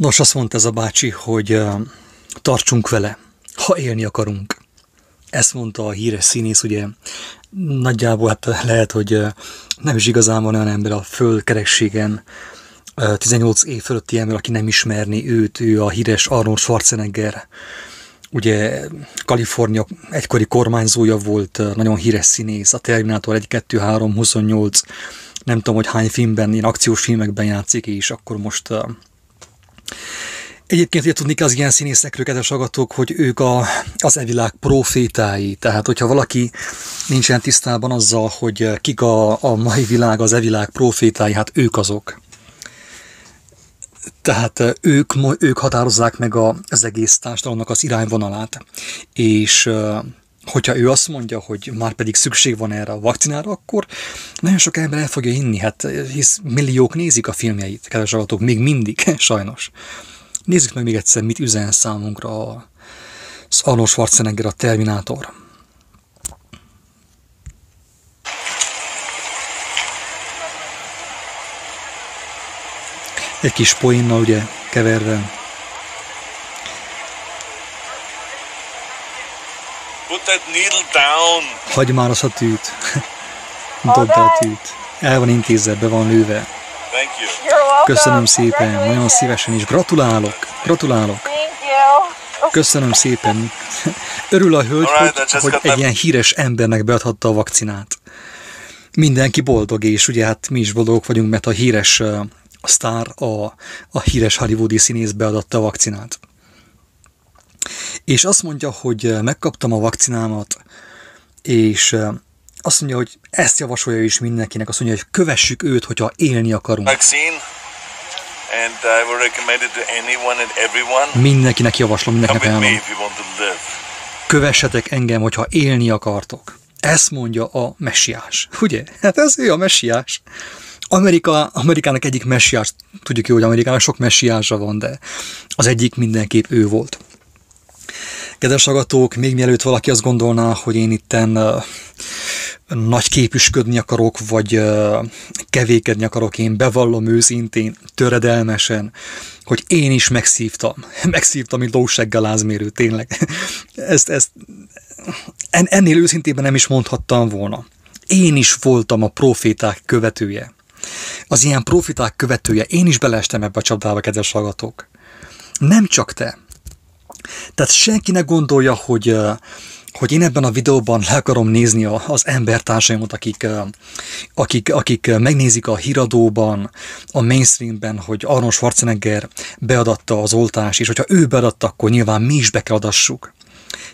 Nos, azt mondta ez a bácsi, hogy uh, tartsunk vele, ha élni akarunk. Ezt mondta a híres színész, ugye nagyjából hát lehet, hogy uh, nem is igazán van olyan ember a földkerekségen, 18 év fölötti ember, aki nem ismerni őt, ő a híres Arnold Schwarzenegger, ugye Kalifornia egykori kormányzója volt, nagyon híres színész, a Terminator 1, 2, 3, 28, nem tudom, hogy hány filmben, ilyen akciós filmekben játszik, és akkor most Egyébként ugye tudni az ilyen színészekről, kedves agatok, hogy ők a, az evilág profétái. Tehát, hogyha valaki nincsen tisztában azzal, hogy kik a, a mai világ, az evilág profétái, hát ők azok. Tehát ők, ők határozzák meg a, az egész társadalomnak az irányvonalát. És hogyha ő azt mondja, hogy már pedig szükség van erre a vakcinára, akkor nagyon sok ember el fogja inni, hát hisz milliók nézik a filmjeit, kedves hallgatók, még mindig, sajnos. Nézzük meg még egyszer, mit üzen számunkra az Arnold Schwarzenegger, a Terminátor. Egy kis poénnal ugye keverve. Put that needle down. Hagyj már az a tűt. Dobd a tűt. El van intézve, be van lőve. Thank you. Köszönöm szépen, nagyon szívesen is. Gratulálok, gratulálok. Köszönöm szépen. Örül a hölgy, hogy, hogy egy ilyen híres embernek beadhatta a vakcinát. Mindenki boldog, és ugye hát mi is boldogok vagyunk, mert a híres uh, sztár, a, a híres hollywoodi színész beadatta a vakcinát. És azt mondja, hogy megkaptam a vakcinámat, és azt mondja, hogy ezt javasolja is mindenkinek, azt mondja, hogy kövessük őt, hogyha élni akarunk. Vaccine. And I will recommend it to anyone and everyone. Mindenkinek javaslom, mindenkinek live. Kövessetek engem, hogyha élni akartok. Ezt mondja a messiás. Ugye? Hát ez ő a messiás. Amerika, Amerikának egyik messiás, tudjuk jó, hogy Amerikának sok messiása van, de az egyik mindenképp ő volt. Kedves agatók, még mielőtt valaki azt gondolná, hogy én itten uh, nagy képüsködni akarok, vagy kevékedni akarok, én bevallom őszintén, töredelmesen, hogy én is megszívtam. Megszívtam, mint lóseggel lázmérő, tényleg. Ezt, ezt en, ennél őszintében nem is mondhattam volna. Én is voltam a proféták követője. Az ilyen profiták követője, én is beleestem ebbe a csapdába, kedves hallgatók. Nem csak te. Tehát senki ne gondolja, hogy, hogy én ebben a videóban le akarom nézni az embertársaimat, akik, akik, akik megnézik a híradóban, a mainstreamben, hogy Arnold Schwarzenegger beadatta az oltást, és hogyha ő beadatta, akkor nyilván mi is be kell adassuk.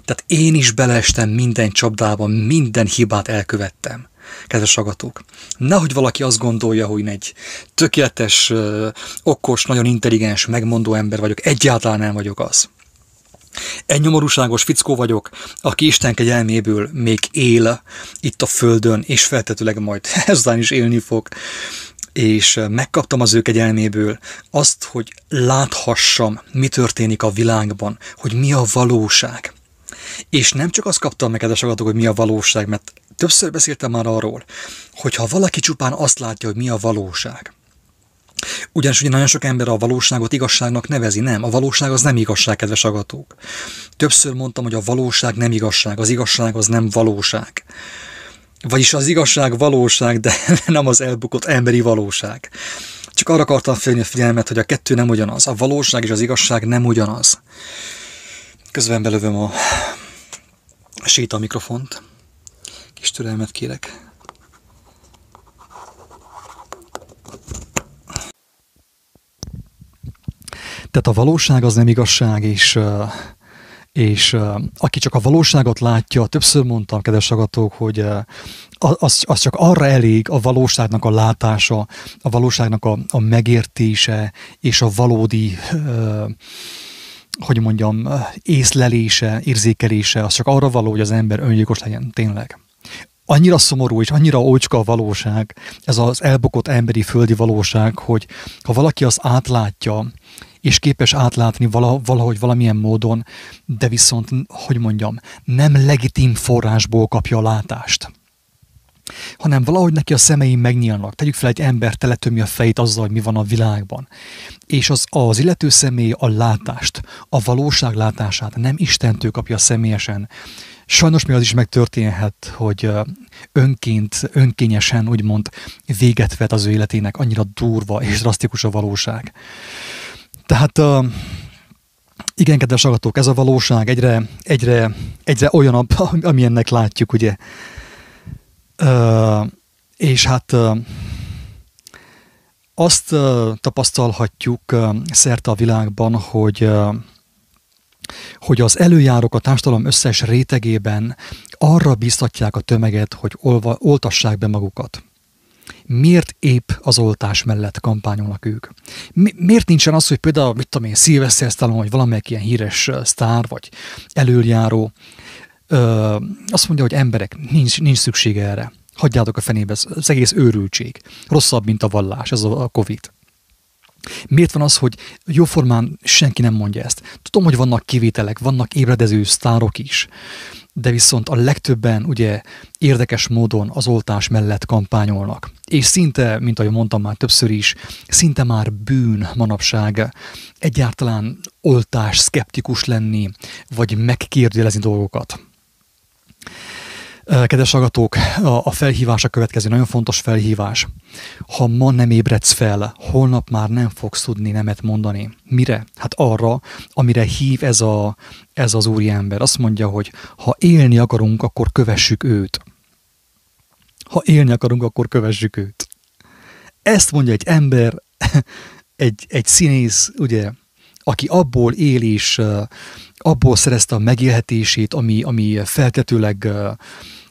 Tehát én is beleestem minden csapdában, minden hibát elkövettem kedves agatók. Nehogy valaki azt gondolja, hogy én egy tökéletes, okos, nagyon intelligens, megmondó ember vagyok. Egyáltalán nem vagyok az. Egy nyomorúságos fickó vagyok, aki Isten kegyelméből még él itt a földön, és feltetőleg majd ezután is élni fog. És megkaptam az ő kegyelméből azt, hogy láthassam, mi történik a világban, hogy mi a valóság. És nem csak azt kaptam meg, kedves hogy mi a valóság, mert többször beszéltem már arról, hogy ha valaki csupán azt látja, hogy mi a valóság, ugyanis ugye nagyon sok ember a valóságot igazságnak nevezi. Nem, a valóság az nem igazság, kedves agatók. Többször mondtam, hogy a valóság nem igazság, az igazság az nem valóság. Vagyis az igazság valóság, de nem az elbukott emberi valóság. Csak arra akartam felni a figyelmet, hogy a kettő nem ugyanaz. A valóság és az igazság nem ugyanaz. Közben belövöm a séta mikrofont. Kis türelmet kérek. Tehát a valóság az nem igazság, és, és aki csak a valóságot látja, többször mondtam, kedves agatók, hogy az, az csak arra elég a valóságnak a látása, a valóságnak a, a megértése, és a valódi hogy mondjam, észlelése, érzékelése, az csak arra való, hogy az ember öngyilkos legyen, tényleg. Annyira szomorú és annyira ócska a valóság, ez az elbukott emberi földi valóság, hogy ha valaki az átlátja, és képes átlátni valahogy valamilyen módon, de viszont, hogy mondjam, nem legitim forrásból kapja a látást. hanem valahogy neki a szemei megnyílnak. Tegyük fel, egy ember teletömi a fejét azzal, hogy mi van a világban. És az, az illető személy a látást, a valóság látását nem Istentől kapja személyesen. Sajnos még az is megtörténhet, hogy önként, önkényesen úgymond véget vet az ő életének, annyira durva és drasztikus a valóság. Tehát igen, kedves agatók, ez a valóság egyre, egyre, egyre olyanabb, amilyennek látjuk, ugye. És hát azt tapasztalhatjuk szerte a világban, hogy hogy az előjárók a társadalom összes rétegében arra biztatják a tömeget, hogy olva, oltassák be magukat. Miért épp az oltás mellett kampányolnak ők? Mi, miért nincsen az, hogy például, mit tudom én, Szilveszter Stallone, vagy valamelyik ilyen híres sztár, vagy előjáró, ö, azt mondja, hogy emberek, nincs, nincs szüksége erre. Hagyjátok a fenébe, az egész őrültség. Rosszabb, mint a vallás, ez a Covid. Miért van az, hogy jóformán senki nem mondja ezt? Tudom, hogy vannak kivételek, vannak ébredező sztárok is, de viszont a legtöbben ugye érdekes módon az oltás mellett kampányolnak. És szinte, mint ahogy mondtam már többször is, szinte már bűn manapság egyáltalán oltás szkeptikus lenni, vagy megkérdőjelezni dolgokat. Kedves agatók, a felhívás a következő, nagyon fontos felhívás. Ha ma nem ébredsz fel, holnap már nem fogsz tudni nemet mondani. Mire? Hát arra, amire hív ez, a, ez az úriember. Azt mondja, hogy ha élni akarunk, akkor kövessük őt. Ha élni akarunk, akkor kövessük őt. Ezt mondja egy ember, egy, egy színész, ugye, aki abból él és abból szerezte a megélhetését, ami, ami feltetőleg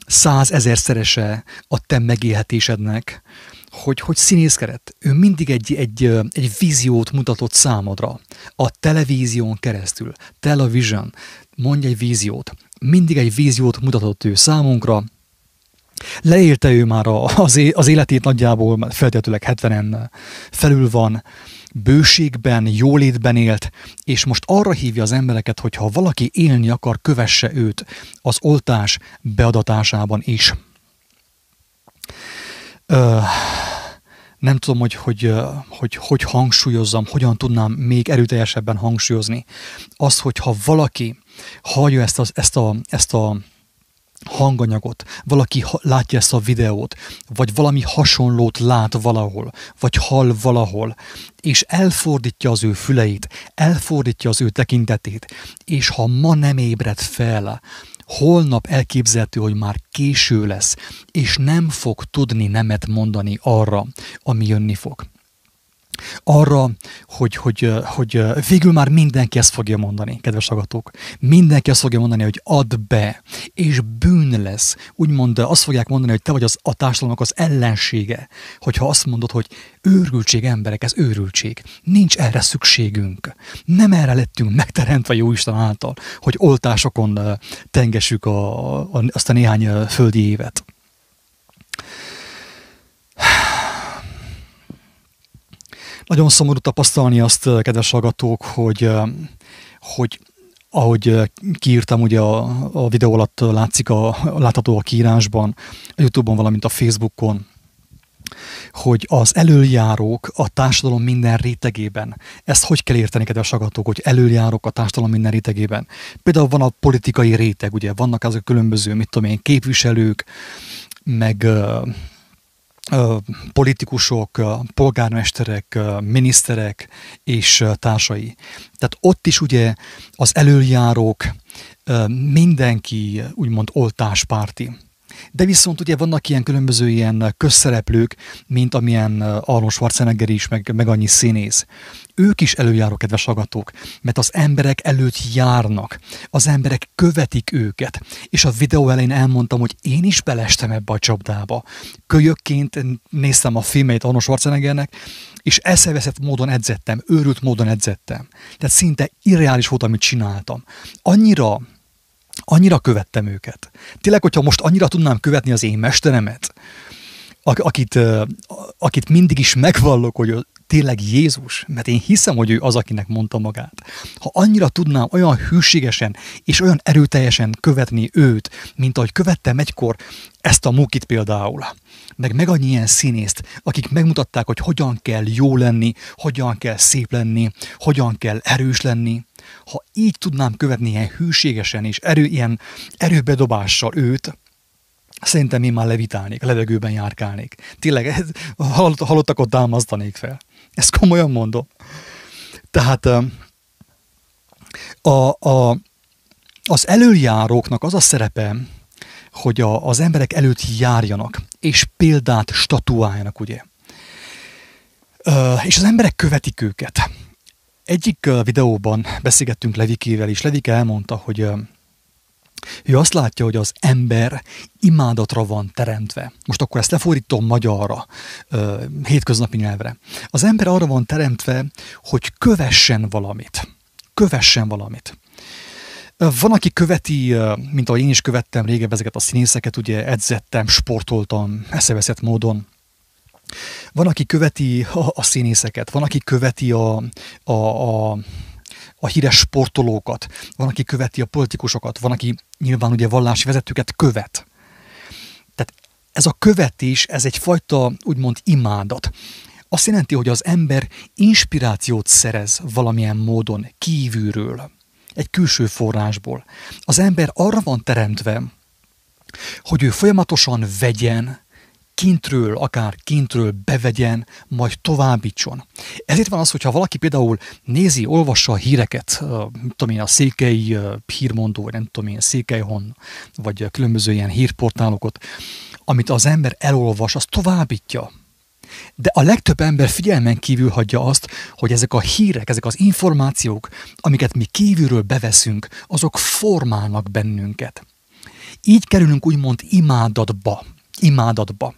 százezerszerese a te megélhetésednek, hogy, hogy színészkedett. Ő mindig egy, egy, egy víziót mutatott számodra. A televízión keresztül. Television. Mondja egy víziót. Mindig egy víziót mutatott ő számunkra, Leélte ő már az életét nagyjából, feltétlenül 70-en felül van, bőségben, jólétben élt, és most arra hívja az embereket, hogy ha valaki élni akar, kövesse őt az oltás beadatásában is. Ö, nem tudom, hogy hogy, hogy hogy hangsúlyozzam, hogyan tudnám még erőteljesebben hangsúlyozni. Az, hogyha valaki hallja ezt, az, ezt, a, ezt a hanganyagot, valaki látja ezt a videót, vagy valami hasonlót lát valahol, vagy hall valahol, és elfordítja az ő füleit, elfordítja az ő tekintetét, és ha ma nem ébred fel, holnap elképzelhető, hogy már késő lesz, és nem fog tudni nemet mondani arra, ami jönni fog arra, hogy, hogy, hogy végül már mindenki ezt fogja mondani, kedves agatók. Mindenki azt fogja mondani, hogy add be, és bűn lesz. Úgymond azt fogják mondani, hogy te vagy az, a társadalomnak az ellensége, hogyha azt mondod, hogy őrültség emberek, ez őrültség. Nincs erre szükségünk. Nem erre lettünk megteremtve Jóisten által, hogy oltásokon tengessük a, a, azt a néhány földi évet. Nagyon szomorú tapasztalni azt, kedves hallgatók, hogy, hogy ahogy kiírtam, ugye a, a videó alatt látszik a, látható a kiírásban, a Youtube-on, valamint a Facebookon, hogy az előjárók a társadalom minden rétegében, ezt hogy kell érteni, kedves hallgatók, hogy előjárók a társadalom minden rétegében. Például van a politikai réteg, ugye vannak azok különböző, mit tudom én, képviselők, meg politikusok, polgármesterek, miniszterek és társai. Tehát ott is ugye az előjárók mindenki úgymond oltáspárti. De viszont ugye vannak ilyen különböző ilyen közszereplők, mint amilyen Arnold Schwarzenegger is, meg, meg annyi színész. Ők is előjáró, kedves hallgatók, mert az emberek előtt járnak, az emberek követik őket. És a videó elején elmondtam, hogy én is belestem ebbe a csapdába. Kölyökként néztem a filmeit Arnold Schwarzeneggernek, és eszeveszett módon edzettem, őrült módon edzettem. Tehát szinte irreális volt, amit csináltam. Annyira annyira követtem őket. Tényleg, hogyha most annyira tudnám követni az én mesteremet, akit, akit mindig is megvallok, hogy tényleg Jézus, mert én hiszem, hogy ő az, akinek mondta magát. Ha annyira tudnám olyan hűségesen és olyan erőteljesen követni őt, mint ahogy követtem egykor ezt a mukit például, meg meg annyi ilyen színészt, akik megmutatták, hogy hogyan kell jó lenni, hogyan kell szép lenni, hogyan kell erős lenni, ha így tudnám követni ilyen hűségesen és erő, ilyen erőbedobással őt, Szerintem én már levitálnék, levegőben járkálnék. Tényleg, halottakot támasztanék fel. Ezt komolyan mondom. Tehát a, a, az előjáróknak az a szerepe, hogy a, az emberek előtt járjanak, és példát statuáljanak, ugye. És az emberek követik őket. Egyik videóban beszélgettünk Levikével, és Levike elmondta, hogy ő azt látja, hogy az ember imádatra van teremtve. Most akkor ezt lefordítom magyarra, hétköznapi nyelvre. Az ember arra van teremtve, hogy kövessen valamit. Kövessen valamit. Van, aki követi, mint ahogy én is követtem régebben ezeket a színészeket, ugye edzettem, sportoltam, eszeveszett módon. Van, aki követi a, a színészeket, van, aki követi a, a, a a híres sportolókat, van, aki követi a politikusokat, van, aki nyilván ugye vallási vezetőket követ. Tehát ez a követés, ez egyfajta úgymond imádat. Azt jelenti, hogy az ember inspirációt szerez valamilyen módon kívülről, egy külső forrásból. Az ember arra van teremtve, hogy ő folyamatosan vegyen, kintről, akár kintről bevegyen, majd továbbítson. Ezért van az, hogyha valaki például nézi, olvassa a híreket, tudom én, a székely hírmondó, vagy nem tudom én, székelyhon, vagy különböző ilyen hírportálokat, amit az ember elolvas, az továbbítja. De a legtöbb ember figyelmen kívül hagyja azt, hogy ezek a hírek, ezek az információk, amiket mi kívülről beveszünk, azok formálnak bennünket. Így kerülünk úgymond imádatba. Imádatba.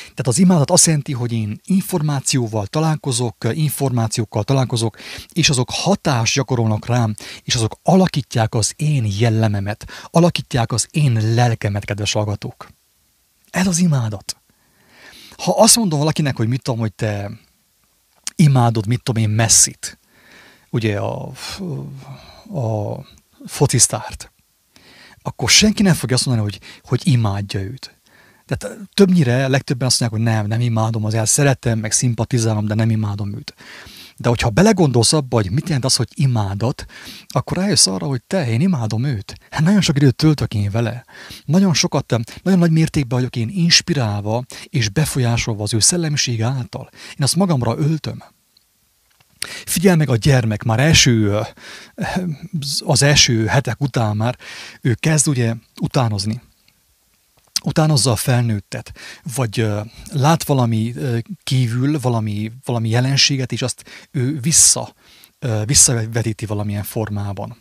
Tehát az imádat azt jelenti, hogy én információval találkozok, információkkal találkozok, és azok hatást gyakorolnak rám, és azok alakítják az én jellememet, alakítják az én lelkemet, kedves hallgatók. Ez az imádat. Ha azt mondom valakinek, hogy mit tudom, hogy te imádod, mit tudom én, messzit, ugye a, a focisztárt, akkor senki nem fogja azt mondani, hogy, hogy imádja őt. Tehát többnyire, legtöbben azt mondják, hogy nem, nem imádom, azért szeretem, meg szimpatizálom, de nem imádom őt. De hogyha belegondolsz abba, hogy mit jelent az, hogy imádat, akkor rájössz arra, hogy te, én imádom őt. Hát nagyon sok időt töltök én vele. Nagyon sokat, nagyon nagy mértékben vagyok én inspirálva és befolyásolva az ő szellemisége által. Én azt magamra öltöm. Figyel meg a gyermek, már első, az első hetek után már ő kezd ugye utánozni utánozza a felnőttet, vagy lát valami kívül, valami, valami jelenséget, és azt ő vissza, uh, visszavetíti valamilyen formában.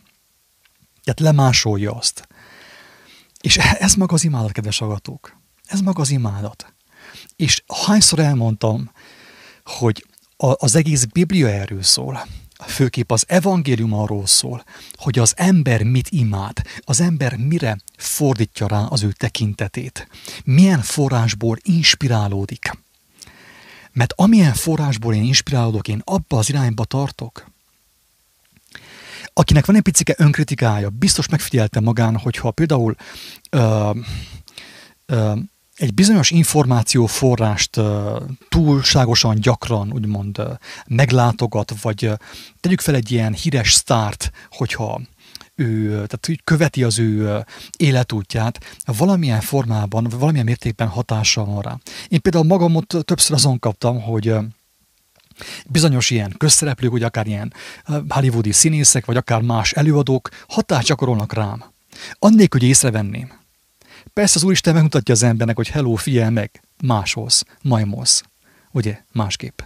Tehát lemásolja azt. És ez maga az imádat, kedves agatók. Ez maga az imádat. És hányszor elmondtam, hogy az egész Biblia erről szól főképp az evangélium arról szól, hogy az ember mit imád, az ember mire fordítja rá az ő tekintetét, milyen forrásból inspirálódik. Mert amilyen forrásból én inspirálódok, én abba az irányba tartok. Akinek van egy picike önkritikája, biztos megfigyelte magán, hogyha például ö, ö, egy bizonyos információforrást túlságosan gyakran úgymond meglátogat, vagy tegyük fel egy ilyen híres sztárt, hogyha ő, tehát hogy követi az ő életútját, valamilyen formában, valamilyen mértékben hatással van rá. Én például magamot többször azon kaptam, hogy bizonyos ilyen közszereplők, vagy akár ilyen hollywoodi színészek, vagy akár más előadók hatást gyakorolnak rám. Annélkül, hogy észrevenném. Persze az Úristen megmutatja az embernek, hogy hello, figyelj meg, máshoz, majmolsz. Ugye, másképp.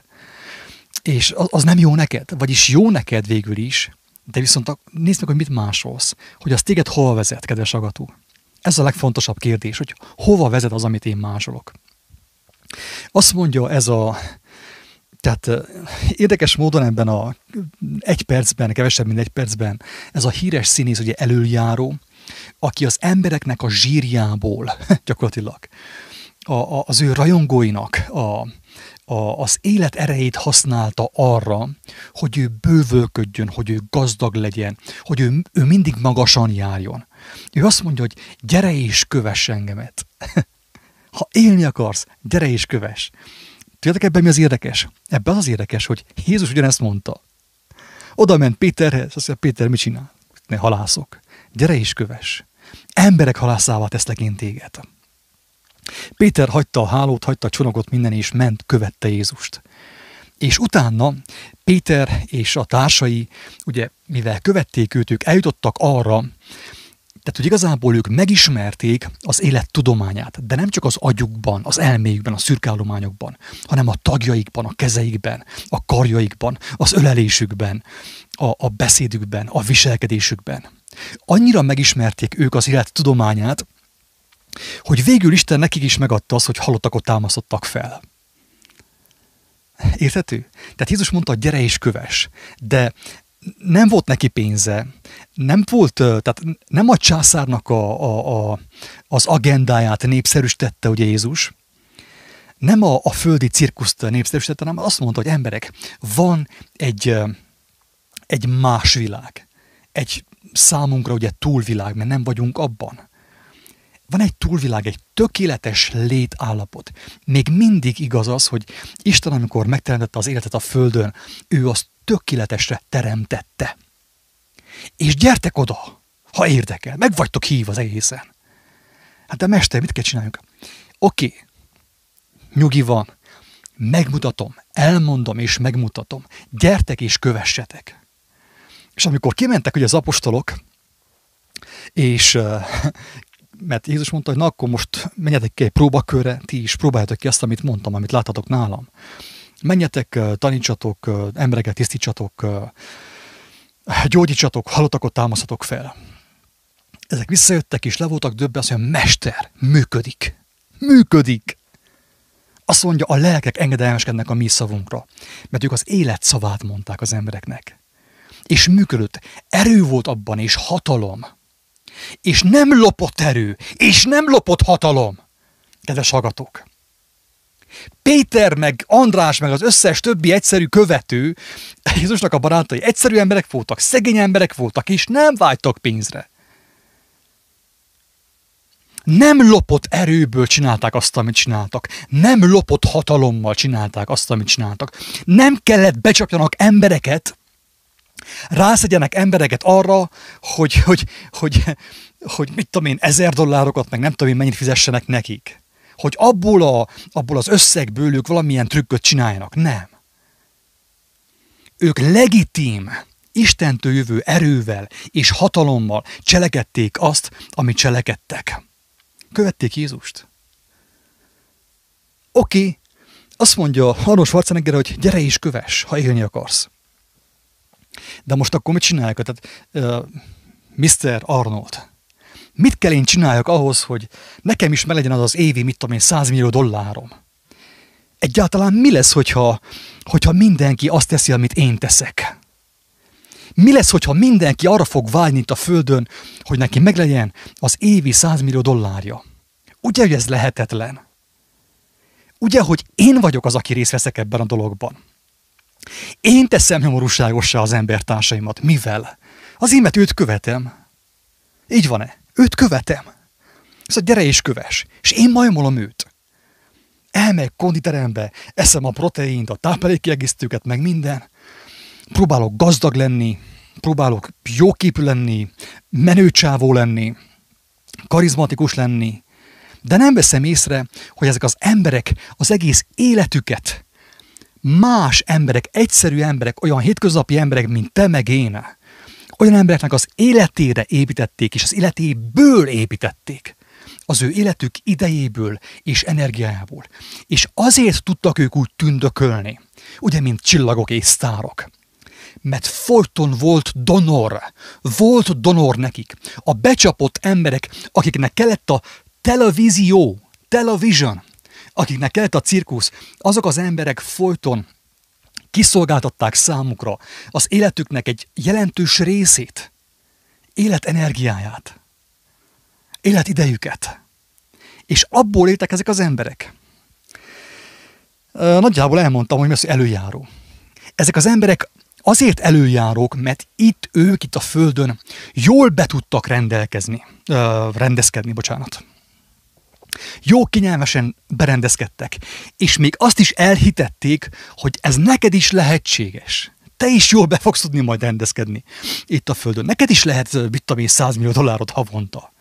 És az, nem jó neked, vagyis jó neked végül is, de viszont nézd meg, hogy mit másolsz, hogy az téged hova vezet, kedves agató. Ez a legfontosabb kérdés, hogy hova vezet az, amit én másolok. Azt mondja ez a, tehát érdekes módon ebben a egy percben, kevesebb, mint egy percben, ez a híres színész, ugye előjáró, aki az embereknek a zsírjából gyakorlatilag, a, a, az ő rajongóinak a, a, az élet erejét használta arra, hogy ő bővölködjön, hogy ő gazdag legyen, hogy ő, ő mindig magasan járjon. Ő azt mondja, hogy gyere és kövess engemet. ha élni akarsz, gyere és kövess. Tudjátok ebben mi az érdekes? Ebben az, érdekes, hogy Jézus ugyanezt mondta. Oda ment Péterhez, azt mondja, Péter, mit csinál? Ne halászok. Gyere és kövess. Emberek halászával teszlek én téged. Péter hagyta a hálót, hagyta a csonogot minden, és ment, követte Jézust. És utána Péter és a társai, ugye, mivel követték őt, ők eljutottak arra, tehát, hogy igazából ők megismerték az élet tudományát, de nem csak az agyukban, az elméjükben, a szürkállományokban, hanem a tagjaikban, a kezeikben, a karjaikban, az ölelésükben, a, a beszédükben, a viselkedésükben. Annyira megismerték ők az élet tudományát, hogy végül Isten nekik is megadta azt, hogy halottakot támasztottak fel. Érthető? Tehát Jézus mondta, gyere és köves, de nem volt neki pénze, nem volt, tehát nem a császárnak a, a, a, az agendáját népszerűsítette ugye Jézus, nem a, a földi cirkuszt népszerűsítette, hanem azt mondta, hogy emberek, van egy, egy más világ, egy számunkra ugye túlvilág, mert nem vagyunk abban. Van egy túlvilág, egy tökéletes létállapot. Még mindig igaz az, hogy Isten, amikor megteremtette az életet a Földön, ő azt tökéletesre teremtette. És gyertek oda, ha érdekel, meg vagytok hív az egészen. Hát de mester, mit kell csináljunk? Oké, okay. nyugi van, megmutatom, elmondom és megmutatom. Gyertek és kövessetek. És amikor kimentek ugye az apostolok, és mert Jézus mondta, hogy na akkor most menjetek ki egy próbakörre, ti is próbáljátok ki azt, amit mondtam, amit láttatok nálam. Menjetek, tanítsatok, embereket tisztítsatok, gyógyítsatok, halottakot támaszhatok fel. Ezek visszajöttek és le voltak döbbe, azt mondja, mester, működik. Működik. Azt mondja, a lelkek engedelmeskednek a mi szavunkra, mert ők az élet szavát mondták az embereknek. És működött. Erő volt abban, és hatalom. És nem lopott erő, és nem lopott hatalom. Kedves hallgatók! Péter, meg András, meg az összes többi egyszerű követő, Jézusnak a barátai egyszerű emberek voltak, szegény emberek voltak, és nem vágytak pénzre. Nem lopott erőből csinálták azt, amit csináltak. Nem lopott hatalommal csinálták azt, amit csináltak. Nem kellett becsapjanak embereket, rászegyenek embereket arra, hogy, hogy, hogy, hogy mit tudom én, ezer dollárokat, meg nem tudom én, mennyit fizessenek nekik hogy abból, a, abból az összegből ők valamilyen trükköt csináljanak. Nem. Ők legitim, Istentől jövő erővel és hatalommal cselekedték azt, amit cselekedtek. Követték Jézust. Oké, okay. azt mondja Arnold Schwarzenegger, hogy gyere és köves, ha élni akarsz. De most akkor mit csinálják? Tehát uh, Mr. Arnold, Mit kell én csináljak ahhoz, hogy nekem is meglegyen az az évi, mit tudom én, 100 millió dollárom? Egyáltalán mi lesz, hogyha, hogyha mindenki azt teszi, amit én teszek? Mi lesz, hogyha mindenki arra fog vágyni itt a Földön, hogy neki meglegyen az évi 100 millió dollárja? Ugye, hogy ez lehetetlen? Ugye, hogy én vagyok az, aki részt veszek ebben a dologban? Én teszem nyomorúságossá az embertársaimat. Mivel? Az émet őt követem. Így van-e? Őt követem. A gyere és köves. És én majmolom őt. Elmegyek konditerembe, eszem a proteint, a táplálékkiegészítőket, meg minden. Próbálok gazdag lenni, próbálok jóképű lenni, menőcsávó lenni, karizmatikus lenni, de nem veszem észre, hogy ezek az emberek az egész életüket más emberek, egyszerű emberek, olyan hétköznapi emberek, mint te meg én, olyan embereknek az életére építették, és az életéből építették. Az ő életük idejéből és energiájából. És azért tudtak ők úgy tündökölni, ugye, mint csillagok és sztárok. Mert folyton volt donor, volt donor nekik. A becsapott emberek, akiknek kellett a televízió, television, akiknek kellett a cirkusz, azok az emberek folyton kiszolgáltatták számukra az életüknek egy jelentős részét, életenergiáját, életidejüket. És abból éltek ezek az emberek. Nagyjából elmondtam, hogy mi az, előjáró. Ezek az emberek azért előjárók, mert itt ők, itt a Földön jól be tudtak rendelkezni, rendezkedni, bocsánat. Jó kinyelmesen berendezkedtek, és még azt is elhitették, hogy ez neked is lehetséges. Te is jól be fogsz tudni majd rendezkedni itt a Földön. Neked is lehet, mit tudom én, 100 millió dollárot havonta.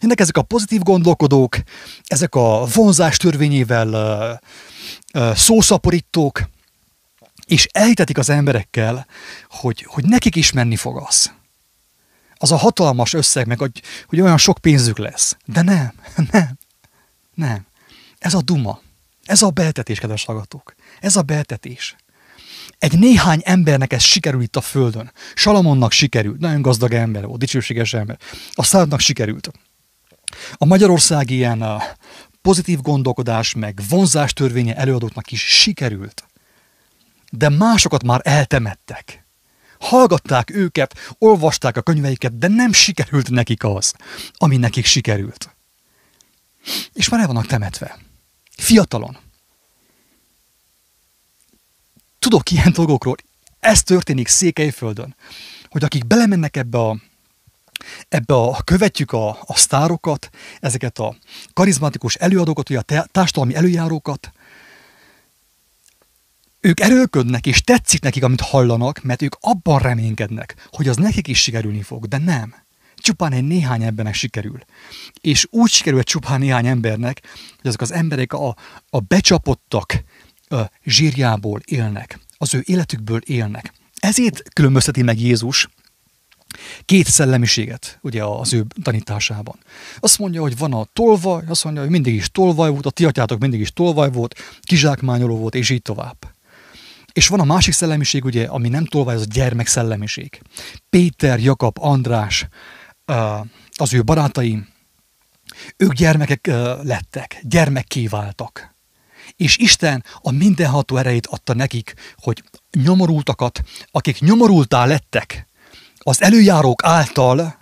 Ennek ezek a pozitív gondolkodók, ezek a vonzás törvényével szószaporítók, és elhitetik az emberekkel, hogy, hogy nekik is menni fog az. Az a hatalmas összeg, meg hogy, hogy olyan sok pénzük lesz. De nem, nem, nem. Ez a duma. Ez a beltetés, kedves hallgatók. Ez a beltetés. Egy néhány embernek ez sikerül itt a Földön. Salamonnak sikerült, nagyon gazdag ember volt, dicsőséges ember. A szádnak sikerült. A Magyarország ilyen a pozitív gondolkodás, meg vonzás törvénye előadóknak is sikerült. De másokat már eltemettek. Hallgatták őket, olvasták a könyveiket, de nem sikerült nekik az, ami nekik sikerült. És már el vannak temetve. Fiatalon. Tudok ilyen dolgokról. Ez történik Székelyföldön, hogy akik belemennek ebbe a ebbe a, követjük a, a sztárokat, ezeket a karizmatikus előadókat, vagy a társadalmi előjárókat, ők erőlködnek, és tetszik nekik, amit hallanak, mert ők abban reménykednek, hogy az nekik is sikerülni fog, de nem. Csupán egy néhány embernek sikerül. És úgy sikerül csupán néhány embernek, hogy azok az emberek a, a becsapottak a zsírjából élnek, az ő életükből élnek. Ezért különbözteti meg Jézus két szellemiséget ugye az ő tanításában. Azt mondja, hogy van a tolvaj, azt mondja, hogy mindig is tolvaj volt, a ti atyátok mindig is tolvaj volt, kizsákmányoló volt, és így tovább. És van a másik szellemiség, ugye, ami nem tolvaj, az a gyermek szellemiség. Péter, Jakab, András, az ő barátaim, ők gyermekek lettek, gyermekké váltak. És Isten a mindenható erejét adta nekik, hogy nyomorultakat, akik nyomorultá lettek, az előjárók által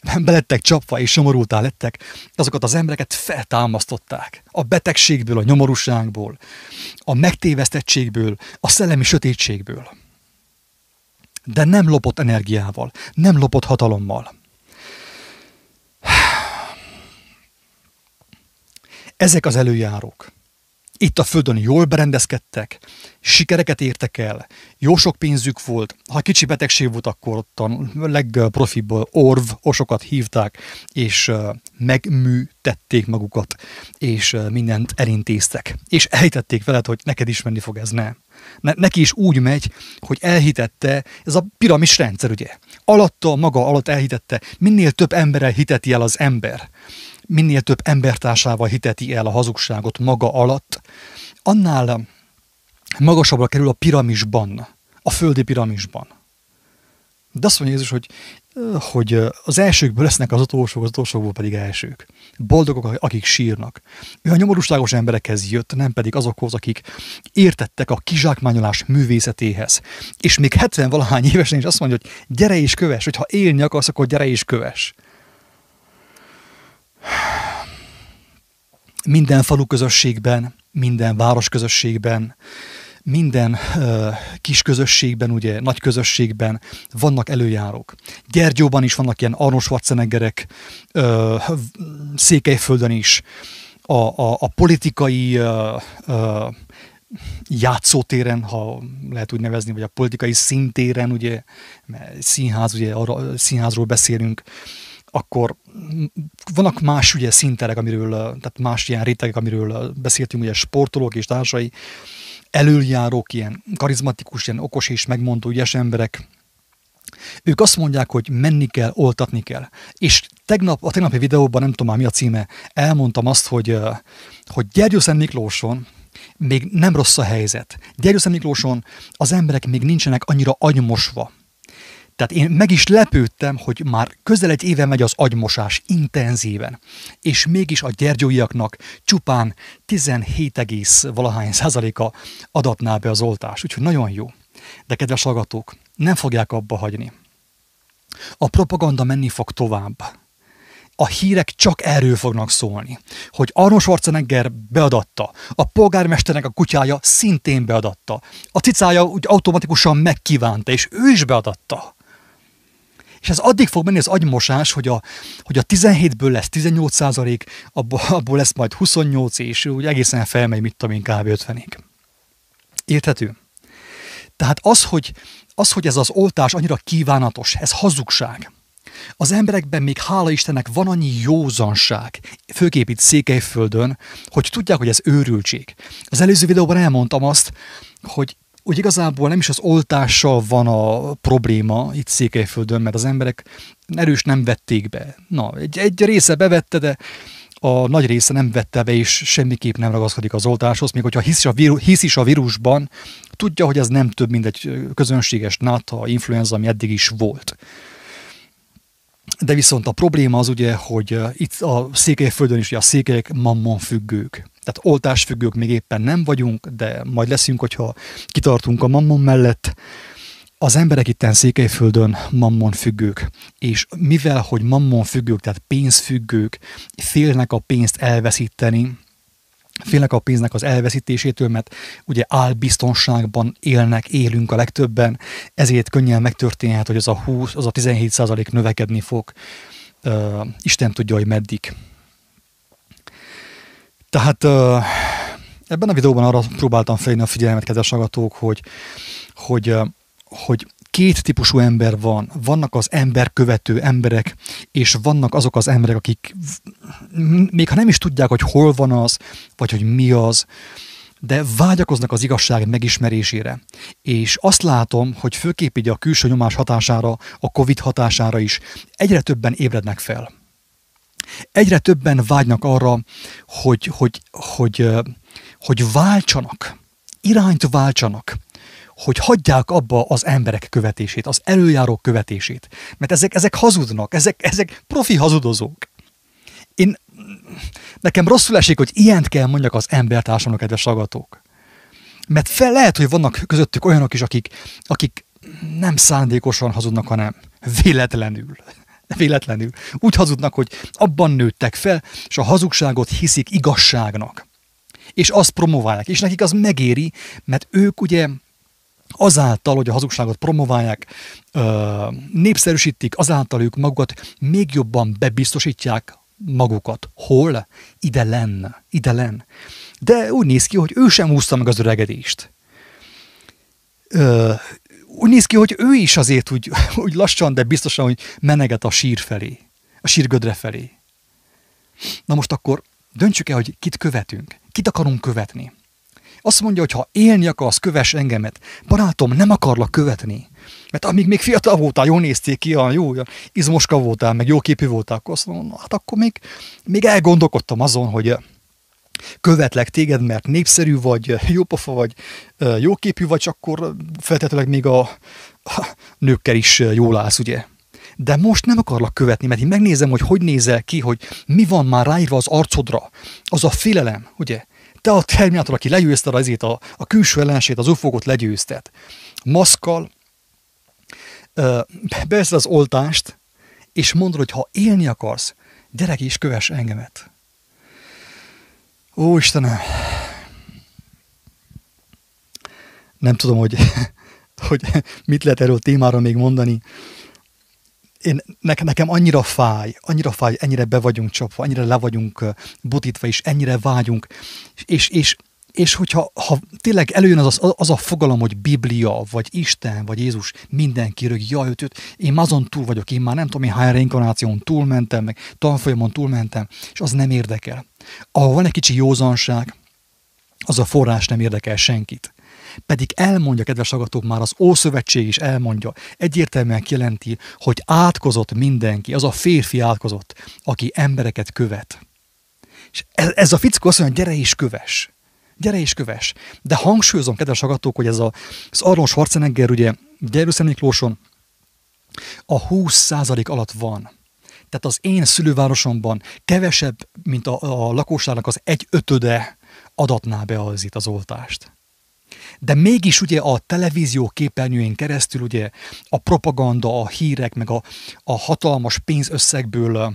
belettek csapva és somorultá lettek, azokat az embereket feltámasztották. A betegségből, a nyomorúságból, a megtévesztettségből, a szellemi sötétségből. De nem lopott energiával, nem lopott hatalommal. Ezek az előjárók itt a Földön jól berendezkedtek, sikereket értek el, jó sok pénzük volt, ha kicsi betegség volt, akkor ott a legprofibb orv osokat hívták, és megműtették magukat, és mindent elintéztek. És elhitették veled, hogy neked is menni fog ez, nem. Ne, neki is úgy megy, hogy elhitette, ez a piramis rendszer, ugye. Alatta, maga alatt elhitette, minél több emberrel hiteti el az ember, minél több embertársával hiteti el a hazugságot maga alatt, annál magasabbra kerül a piramisban, a földi piramisban. De azt mondja Jézus, hogy, hogy az elsőkből lesznek az utolsók, az utolsókból pedig elsők. Boldogok, akik sírnak. Ő a nyomorúságos emberekhez jött, nem pedig azokhoz, akik értettek a kizsákmányolás művészetéhez. És még 70 valahány évesen is azt mondja, hogy gyere és köves, hogyha élni akarsz, akkor gyere és köves. Minden falu közösségben, minden város közösségben, minden uh, kis közösségben, ugye, nagy közösségben vannak előjárók. Gyergyóban is vannak ilyen Arnold Schwarzeneggerek, uh, Székelyföldön is, a, a, a politikai uh, uh, játszótéren, ha lehet úgy nevezni, vagy a politikai szintéren, ugye, mert színház, ugye arra, színházról beszélünk, akkor vannak más ugye szinterek, amiről, tehát más ilyen rétegek, amiről beszéltünk, ugye sportolók és társai, elöljárók, ilyen karizmatikus, ilyen okos és megmondó ügyes emberek, ők azt mondják, hogy menni kell, oltatni kell. És tegnap, a tegnapi videóban, nem tudom már mi a címe, elmondtam azt, hogy, hogy Gyergyószent Miklóson még nem rossz a helyzet. Gyergyószent Miklóson az emberek még nincsenek annyira agymosva, tehát én meg is lepődtem, hogy már közel egy éve megy az agymosás intenzíven, és mégis a gyergyóiaknak csupán 17, valahány százaléka adatná be az oltás. Úgyhogy nagyon jó. De kedves hallgatók, nem fogják abba hagyni. A propaganda menni fog tovább. a hírek csak erről fognak szólni. Hogy Arnold Schwarzenegger beadatta, a polgármesternek a kutyája szintén beadatta, a cicája úgy automatikusan megkívánta, és ő is beadatta. És ez addig fog menni az agymosás, hogy a, hogy a 17-ből lesz 18 százalék, abból, lesz majd 28, és úgy egészen felmegy, mit tudom én, kb. 50-ig. Érthető? Tehát az hogy, az, hogy ez az oltás annyira kívánatos, ez hazugság. Az emberekben még hála Istennek van annyi józanság, főképp itt Székelyföldön, hogy tudják, hogy ez őrültség. Az előző videóban elmondtam azt, hogy hogy igazából nem is az oltással van a probléma itt Székelyföldön, mert az emberek erős nem vették be. Na, egy, egy része bevette, de a nagy része nem vette be, és semmiképp nem ragaszkodik az oltáshoz, még hogyha hisz is a, víru, hisz is a vírusban, tudja, hogy ez nem több, mint egy közönséges nátha, influenza, ami eddig is volt. De viszont a probléma az ugye, hogy itt a Székelyföldön is a székelyek mammon függők. Tehát oltásfüggők még éppen nem vagyunk, de majd leszünk, hogyha kitartunk a mammon mellett. Az emberek itten Székelyföldön mammon függők, és mivel, hogy mammon függők, tehát pénzfüggők, félnek a pénzt elveszíteni, félnek a pénznek az elveszítésétől, mert ugye álbiztonságban élnek, élünk a legtöbben, ezért könnyen megtörténhet, hogy az a 20, az a 17 százalék növekedni fog. Uh, Isten tudja, hogy meddig. Tehát ebben a videóban arra próbáltam felhívni a figyelmet, kedves agatók, hogy, hogy, hogy két típusú ember van. Vannak az emberkövető emberek, és vannak azok az emberek, akik még ha nem is tudják, hogy hol van az, vagy hogy mi az, de vágyakoznak az igazság megismerésére. És azt látom, hogy főképp így a külső nyomás hatására, a Covid hatására is egyre többen ébrednek fel. Egyre többen vágynak arra, hogy, hogy, hogy, hogy, váltsanak, irányt váltsanak, hogy hagyják abba az emberek követését, az előjárók követését. Mert ezek, ezek hazudnak, ezek, ezek profi hazudozók. Én, nekem rosszul esik, hogy ilyent kell mondjak az embertársamnak, kedves agatók. Mert fel lehet, hogy vannak közöttük olyanok is, akik, akik nem szándékosan hazudnak, hanem véletlenül. Véletlenül. Úgy hazudnak, hogy abban nőttek fel, és a hazugságot hiszik igazságnak. És azt promoválják. És nekik az megéri, mert ők ugye azáltal, hogy a hazugságot promoválják, népszerűsítik, azáltal ők magukat még jobban bebiztosítják magukat. Hol? Ide lenn, ide lenn. De úgy néz ki, hogy ő sem úszta meg az öregedést. Úgy néz ki, hogy ő is azért úgy, úgy lassan, de biztosan, hogy meneget a sír felé, a sírgödre felé. Na most akkor döntsük el, hogy kit követünk, kit akarunk követni. Azt mondja, hogy ha élni akarsz, kövess engemet. Barátom, nem akarlak követni. Mert amíg még fiatal voltál, jól nézték ki, olyan jó, izmoska voltál, meg jó képű voltál, akkor azt mondom, hát akkor még, még elgondolkodtam azon, hogy követlek téged, mert népszerű vagy, jópofa vagy, jóképű vagy, akkor feltétlenül még a, a nőkkel is jól állsz, ugye? De most nem akarlak követni, mert én megnézem, hogy hogy nézel ki, hogy mi van már ráírva az arcodra. Az a félelem, ugye? Te a Terminátor, aki legyőzted azért a, a külső ellensét, az ufókot legyőzted. Maszkal, beveszed az oltást, és mondod, hogy ha élni akarsz, gyere és kövess engemet. Ó, Istenem! Nem tudom, hogy, hogy mit lehet erről a témára még mondani én, nekem, nekem annyira fáj, annyira fáj, ennyire be vagyunk csapva, annyira le vagyunk butítva, és ennyire vágyunk, és, és, és hogyha ha tényleg előjön az, az, az a fogalom, hogy Biblia, vagy Isten, vagy Jézus, mindenki rög, jaj, őt, őt, én azon túl vagyok, én már nem tudom, én hány reinkarnáción túlmentem, meg tanfolyamon túlmentem, és az nem érdekel. Ahol van egy kicsi józanság, az a forrás nem érdekel senkit. Pedig elmondja, kedves agatók, már az Ószövetség is elmondja, egyértelműen kijelenti, hogy átkozott mindenki, az a férfi átkozott, aki embereket követ. És ez, ez a fickó azt mondja, gyere is köves. Gyere is köves. De hangsúlyozom, kedves agatók, hogy ez a, az Arnold Schwarzenegger, ugye, Gyerőszem Miklóson a 20% alatt van. Tehát az én szülővárosomban kevesebb, mint a, a lakosságnak az egy ötöde adatná be az itt az oltást. De mégis ugye a televízió képernyőjén keresztül ugye a propaganda, a hírek, meg a, a hatalmas pénzösszegből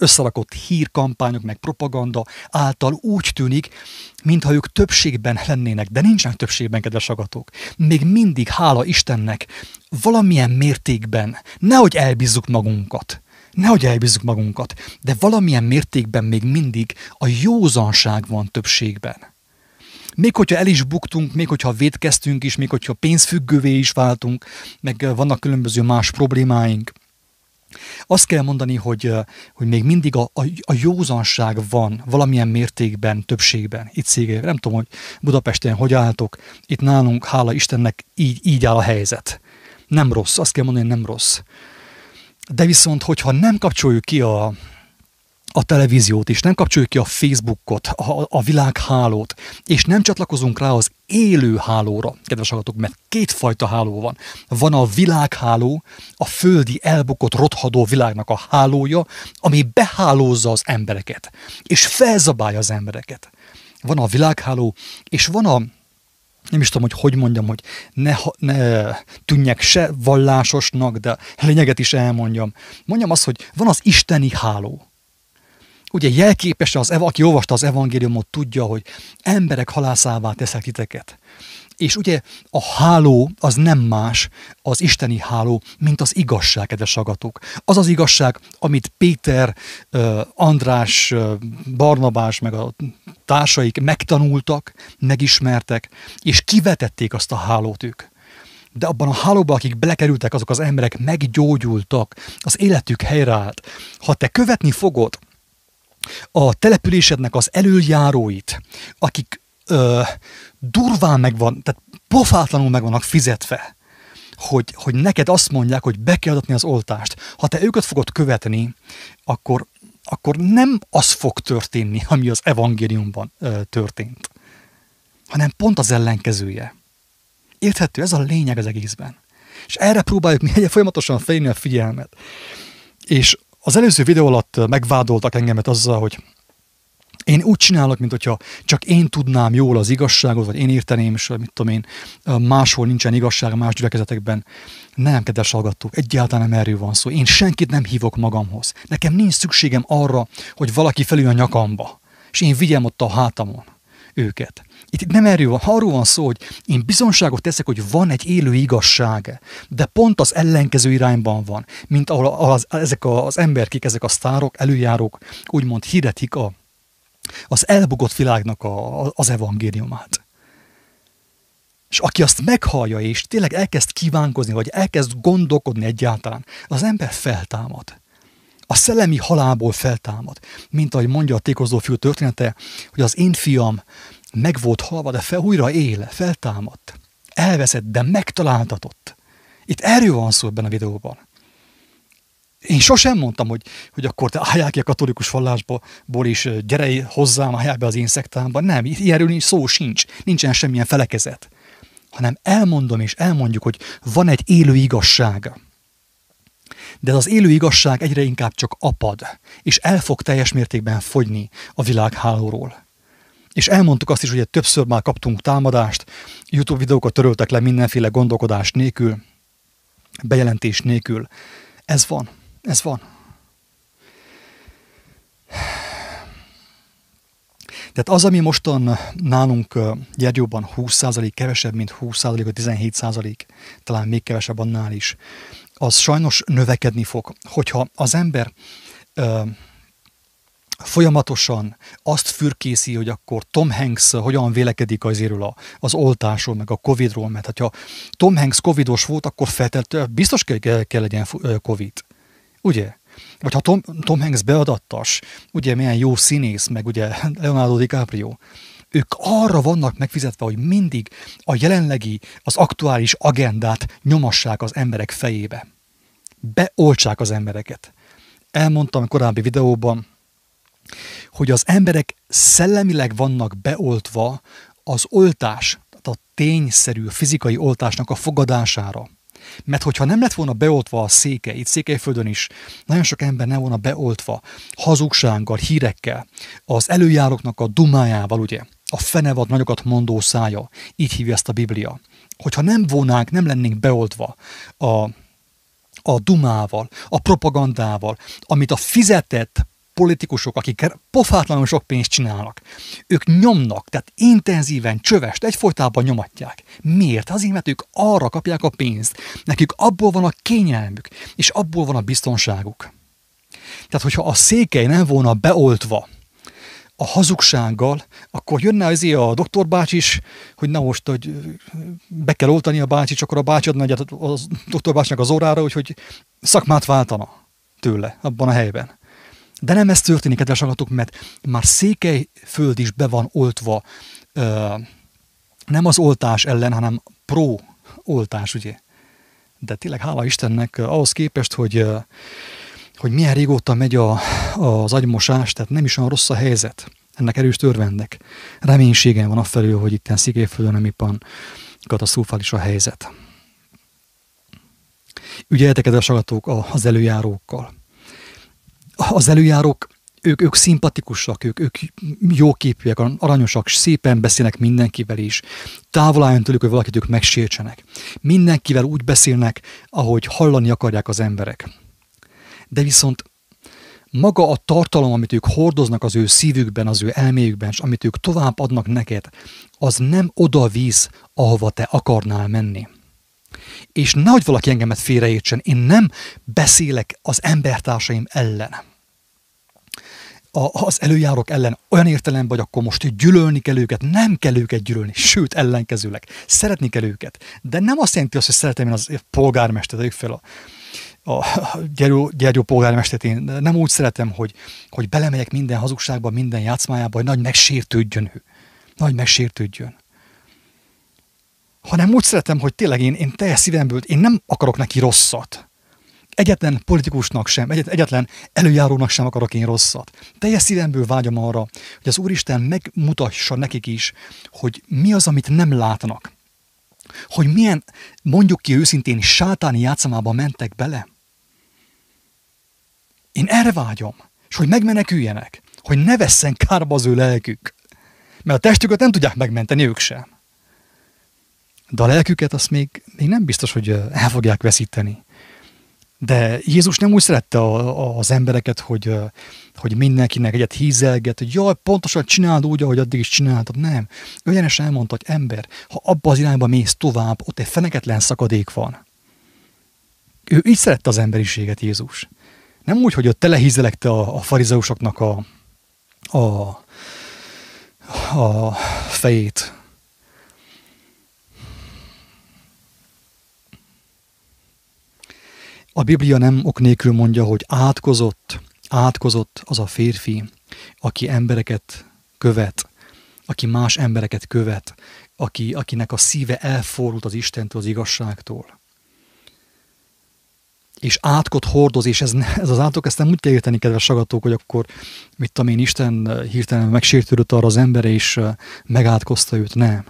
összerakott hírkampányok, meg propaganda által úgy tűnik, mintha ők többségben lennének, de nincsenek többségben, kedves agatók. Még mindig, hála Istennek, valamilyen mértékben, nehogy elbízzuk magunkat, nehogy elbízzuk magunkat, de valamilyen mértékben még mindig a józanság van többségben. Még hogyha el is buktunk, még hogyha védkeztünk is, még hogyha pénzfüggővé is váltunk, meg vannak különböző más problémáink, azt kell mondani, hogy, hogy még mindig a, a, a józanság van valamilyen mértékben, többségben itt szégében. Nem tudom, hogy Budapesten hogy álltok, itt nálunk, hála Istennek, így, így áll a helyzet. Nem rossz, azt kell mondani, nem rossz. De viszont, hogyha nem kapcsoljuk ki a, a televíziót is, nem kapcsoljuk ki a Facebookot, a, a világhálót, és nem csatlakozunk rá az élő hálóra, kedves hallgatók, mert kétfajta háló van. Van a világháló, a földi elbukott rothadó világnak a hálója, ami behálózza az embereket, és felzabálja az embereket. Van a világháló, és van a nem is tudom, hogy hogy mondjam, hogy ne, ne tűnjek se vallásosnak, de lényeget is elmondjam. Mondjam azt, hogy van az isteni háló ugye jelképesen az, aki olvasta az evangéliumot, tudja, hogy emberek halászává teszek titeket. És ugye a háló az nem más, az isteni háló, mint az igazság, kedves agatok. Az az igazság, amit Péter, András, Barnabás, meg a társaik megtanultak, megismertek, és kivetették azt a hálót ők de abban a hálóban, akik belekerültek, azok az emberek meggyógyultak, az életük helyreállt. Ha te követni fogod a településednek az előjáróit, akik ö, durván megvan, tehát pofátlanul meg vannak fizetve, hogy, hogy neked azt mondják, hogy be kell adni az oltást. Ha te őket fogod követni, akkor, akkor nem az fog történni, ami az evangéliumban ö, történt, hanem pont az ellenkezője. Érthető? Ez a lényeg az egészben. És erre próbáljuk mi folyamatosan felhívni a figyelmet. És az előző videó alatt megvádoltak engemet azzal, hogy én úgy csinálok, mint hogyha csak én tudnám jól az igazságot, vagy én érteném, és mit tudom én, máshol nincsen igazság más gyülekezetekben. Nem, kedves hallgatók, egyáltalán nem erről van szó. Én senkit nem hívok magamhoz. Nekem nincs szükségem arra, hogy valaki felül a nyakamba, és én vigyem ott a hátamon őket. Itt nem erről van, arról van szó, hogy én bizonságot teszek, hogy van egy élő igazság, de pont az ellenkező irányban van, mint ahol az, ezek az emberkik, ezek a sztárok, előjárók úgymond hirdetik a, az elbukott világnak a, az evangéliumát. És aki azt meghallja, és tényleg elkezd kívánkozni, vagy elkezd gondolkodni egyáltalán, az ember feltámad. A szellemi halálból feltámad. Mint ahogy mondja a tékozó fiú története, hogy az én fiam meg volt halva, de fel, újra éle, feltámadt. Elveszett, de megtaláltatott. Itt erről van szó ebben a videóban. Én sosem mondtam, hogy, hogy akkor te álljál ki a katolikus vallásból, és gyere hozzám, álljál be az én szektámba. Nem, ilyenről nincs szó sincs. Nincsen semmilyen felekezet. Hanem elmondom és elmondjuk, hogy van egy élő igazság. De az élő igazság egyre inkább csak apad, és el fog teljes mértékben fogyni a világhálóról. És elmondtuk azt is, hogy többször már kaptunk támadást, YouTube videókat töröltek le mindenféle gondolkodás nélkül, bejelentés nélkül. Ez van, ez van. Tehát az, ami mostan nálunk Gyergyóban 20% kevesebb, mint 20% vagy 17%, talán még kevesebb annál is, az sajnos növekedni fog, hogyha az ember folyamatosan azt fürkészi, hogy akkor Tom Hanks hogyan vélekedik azért az oltásról, meg a Covidról, mert ha Tom Hanks Covidos volt, akkor feltétlenül biztos kell, kell legyen Covid. Ugye? Vagy ha Tom, Tom Hanks beadattas, ugye milyen jó színész, meg ugye Leonardo DiCaprio, ők arra vannak megfizetve, hogy mindig a jelenlegi, az aktuális agendát nyomassák az emberek fejébe. Beoltsák az embereket. Elmondtam korábbi videóban, hogy az emberek szellemileg vannak beoltva az oltás, tehát a tényszerű fizikai oltásnak a fogadására. Mert hogyha nem lett volna beoltva a széke, itt Székelyföldön is nagyon sok ember nem volna beoltva hazugsággal, hírekkel, az előjáróknak a dumájával, ugye, a fenevad nagyokat mondó szája, így hívja ezt a Biblia. Hogyha nem volnánk, nem lennénk beoltva a, a dumával, a propagandával, amit a fizetett politikusok, akik pofátlanul sok pénzt csinálnak, ők nyomnak, tehát intenzíven, csövest, egyfolytában nyomatják. Miért? Azért, mert ők arra kapják a pénzt. Nekik abból van a kényelmük, és abból van a biztonságuk. Tehát, hogyha a székely nem volna beoltva a hazugsággal, akkor jönne azért a doktor bácsi is, hogy na most, hogy be kell oltani a bácsi, csak akkor a bácsi adna egyet a doktor bácsinak az órára, hogy szakmát váltana tőle abban a helyben. De nem ez történik, kedves hallgatók, mert már föld is be van oltva, nem az oltás ellen, hanem pro-oltás, ugye. De tényleg hála Istennek ahhoz képest, hogy, hogy milyen régóta megy a, az agymosás, tehát nem is olyan rossz a helyzet. Ennek erős törvendek. Reménységem van felül, hogy itt Szigélyföldön nem éppen katasztrofális a helyzet. Ügyeljetek, kedves hallgatók, az előjárókkal az előjárók, ők, ők szimpatikusak, ők, ők jóképűek, aranyosak, szépen beszélnek mindenkivel is. Távol álljon tőlük, hogy valakit ők megsértsenek. Mindenkivel úgy beszélnek, ahogy hallani akarják az emberek. De viszont maga a tartalom, amit ők hordoznak az ő szívükben, az ő elméjükben, és amit ők tovább adnak neked, az nem oda víz, ahova te akarnál menni. És nehogy valaki engemet félreértsen, én nem beszélek az embertársaim ellen a, az előjárók ellen olyan értelemben, hogy akkor most gyűlölni kell őket, nem kell őket gyűlölni, sőt ellenkezőleg. Szeretni kell őket. De nem azt jelenti azt, hogy szeretem én az polgármestert, fel a, a Gyergyó, Gyergyó polgármestert, én nem úgy szeretem, hogy, hogy belemegyek minden hazugságba, minden játszmájába, hogy nagy megsértődjön ő. Nagy megsértődjön. Hanem úgy szeretem, hogy tényleg én, én teljes szívemből, én nem akarok neki rosszat egyetlen politikusnak sem, egyet, egyetlen előjárónak sem akarok én rosszat. Teljes szívemből vágyom arra, hogy az Úristen megmutassa nekik is, hogy mi az, amit nem látnak. Hogy milyen, mondjuk ki őszintén, sátáni játszamába mentek bele. Én erre vágyom, és hogy megmeneküljenek, hogy ne vesszen kárba az ő lelkük. Mert a testüket nem tudják megmenteni ők sem. De a lelküket azt még, még nem biztos, hogy el fogják veszíteni. De Jézus nem úgy szerette a, a, az embereket, hogy, hogy mindenkinek egyet hízelget, hogy jaj, pontosan csináld úgy, ahogy addig is csináltad. Nem. Ő egyenesen elmondta, hogy ember, ha abba az irányba mész tovább, ott egy feneketlen szakadék van. Ő így szerette az emberiséget, Jézus. Nem úgy, hogy ott telehízelekte a, a farizeusoknak a, a, a fejét, A Biblia nem ok nélkül mondja, hogy átkozott, átkozott az a férfi, aki embereket követ, aki más embereket követ, aki, akinek a szíve elfordult az Istentől, az igazságtól. És átkot hordoz, és ez, ez az átok, ezt nem úgy kell érteni, kedves sagatók, hogy akkor, mit tudom én, Isten hirtelen megsértődött arra az embere, és megátkozta őt. Nem.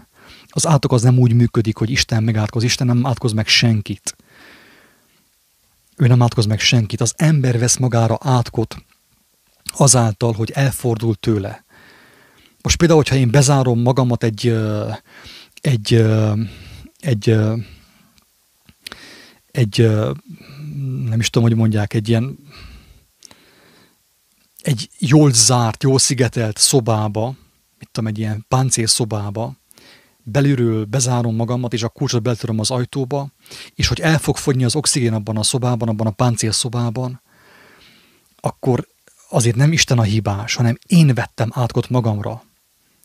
Az átok az nem úgy működik, hogy Isten megátkoz. Isten nem átkoz meg senkit. Ő nem átkoz meg senkit. Az ember vesz magára átkot azáltal, hogy elfordul tőle. Most például, hogyha én bezárom magamat egy, egy, egy, egy nem is tudom, hogy mondják, egy ilyen egy jól zárt, jól szigetelt szobába, mit tudom, egy ilyen páncél szobába, belülről bezárom magamat, és a kulcsot beletöröm az ajtóba, és hogy el fog fogyni az oxigén abban a szobában, abban a páncél szobában, akkor azért nem Isten a hibás, hanem én vettem átkot magamra.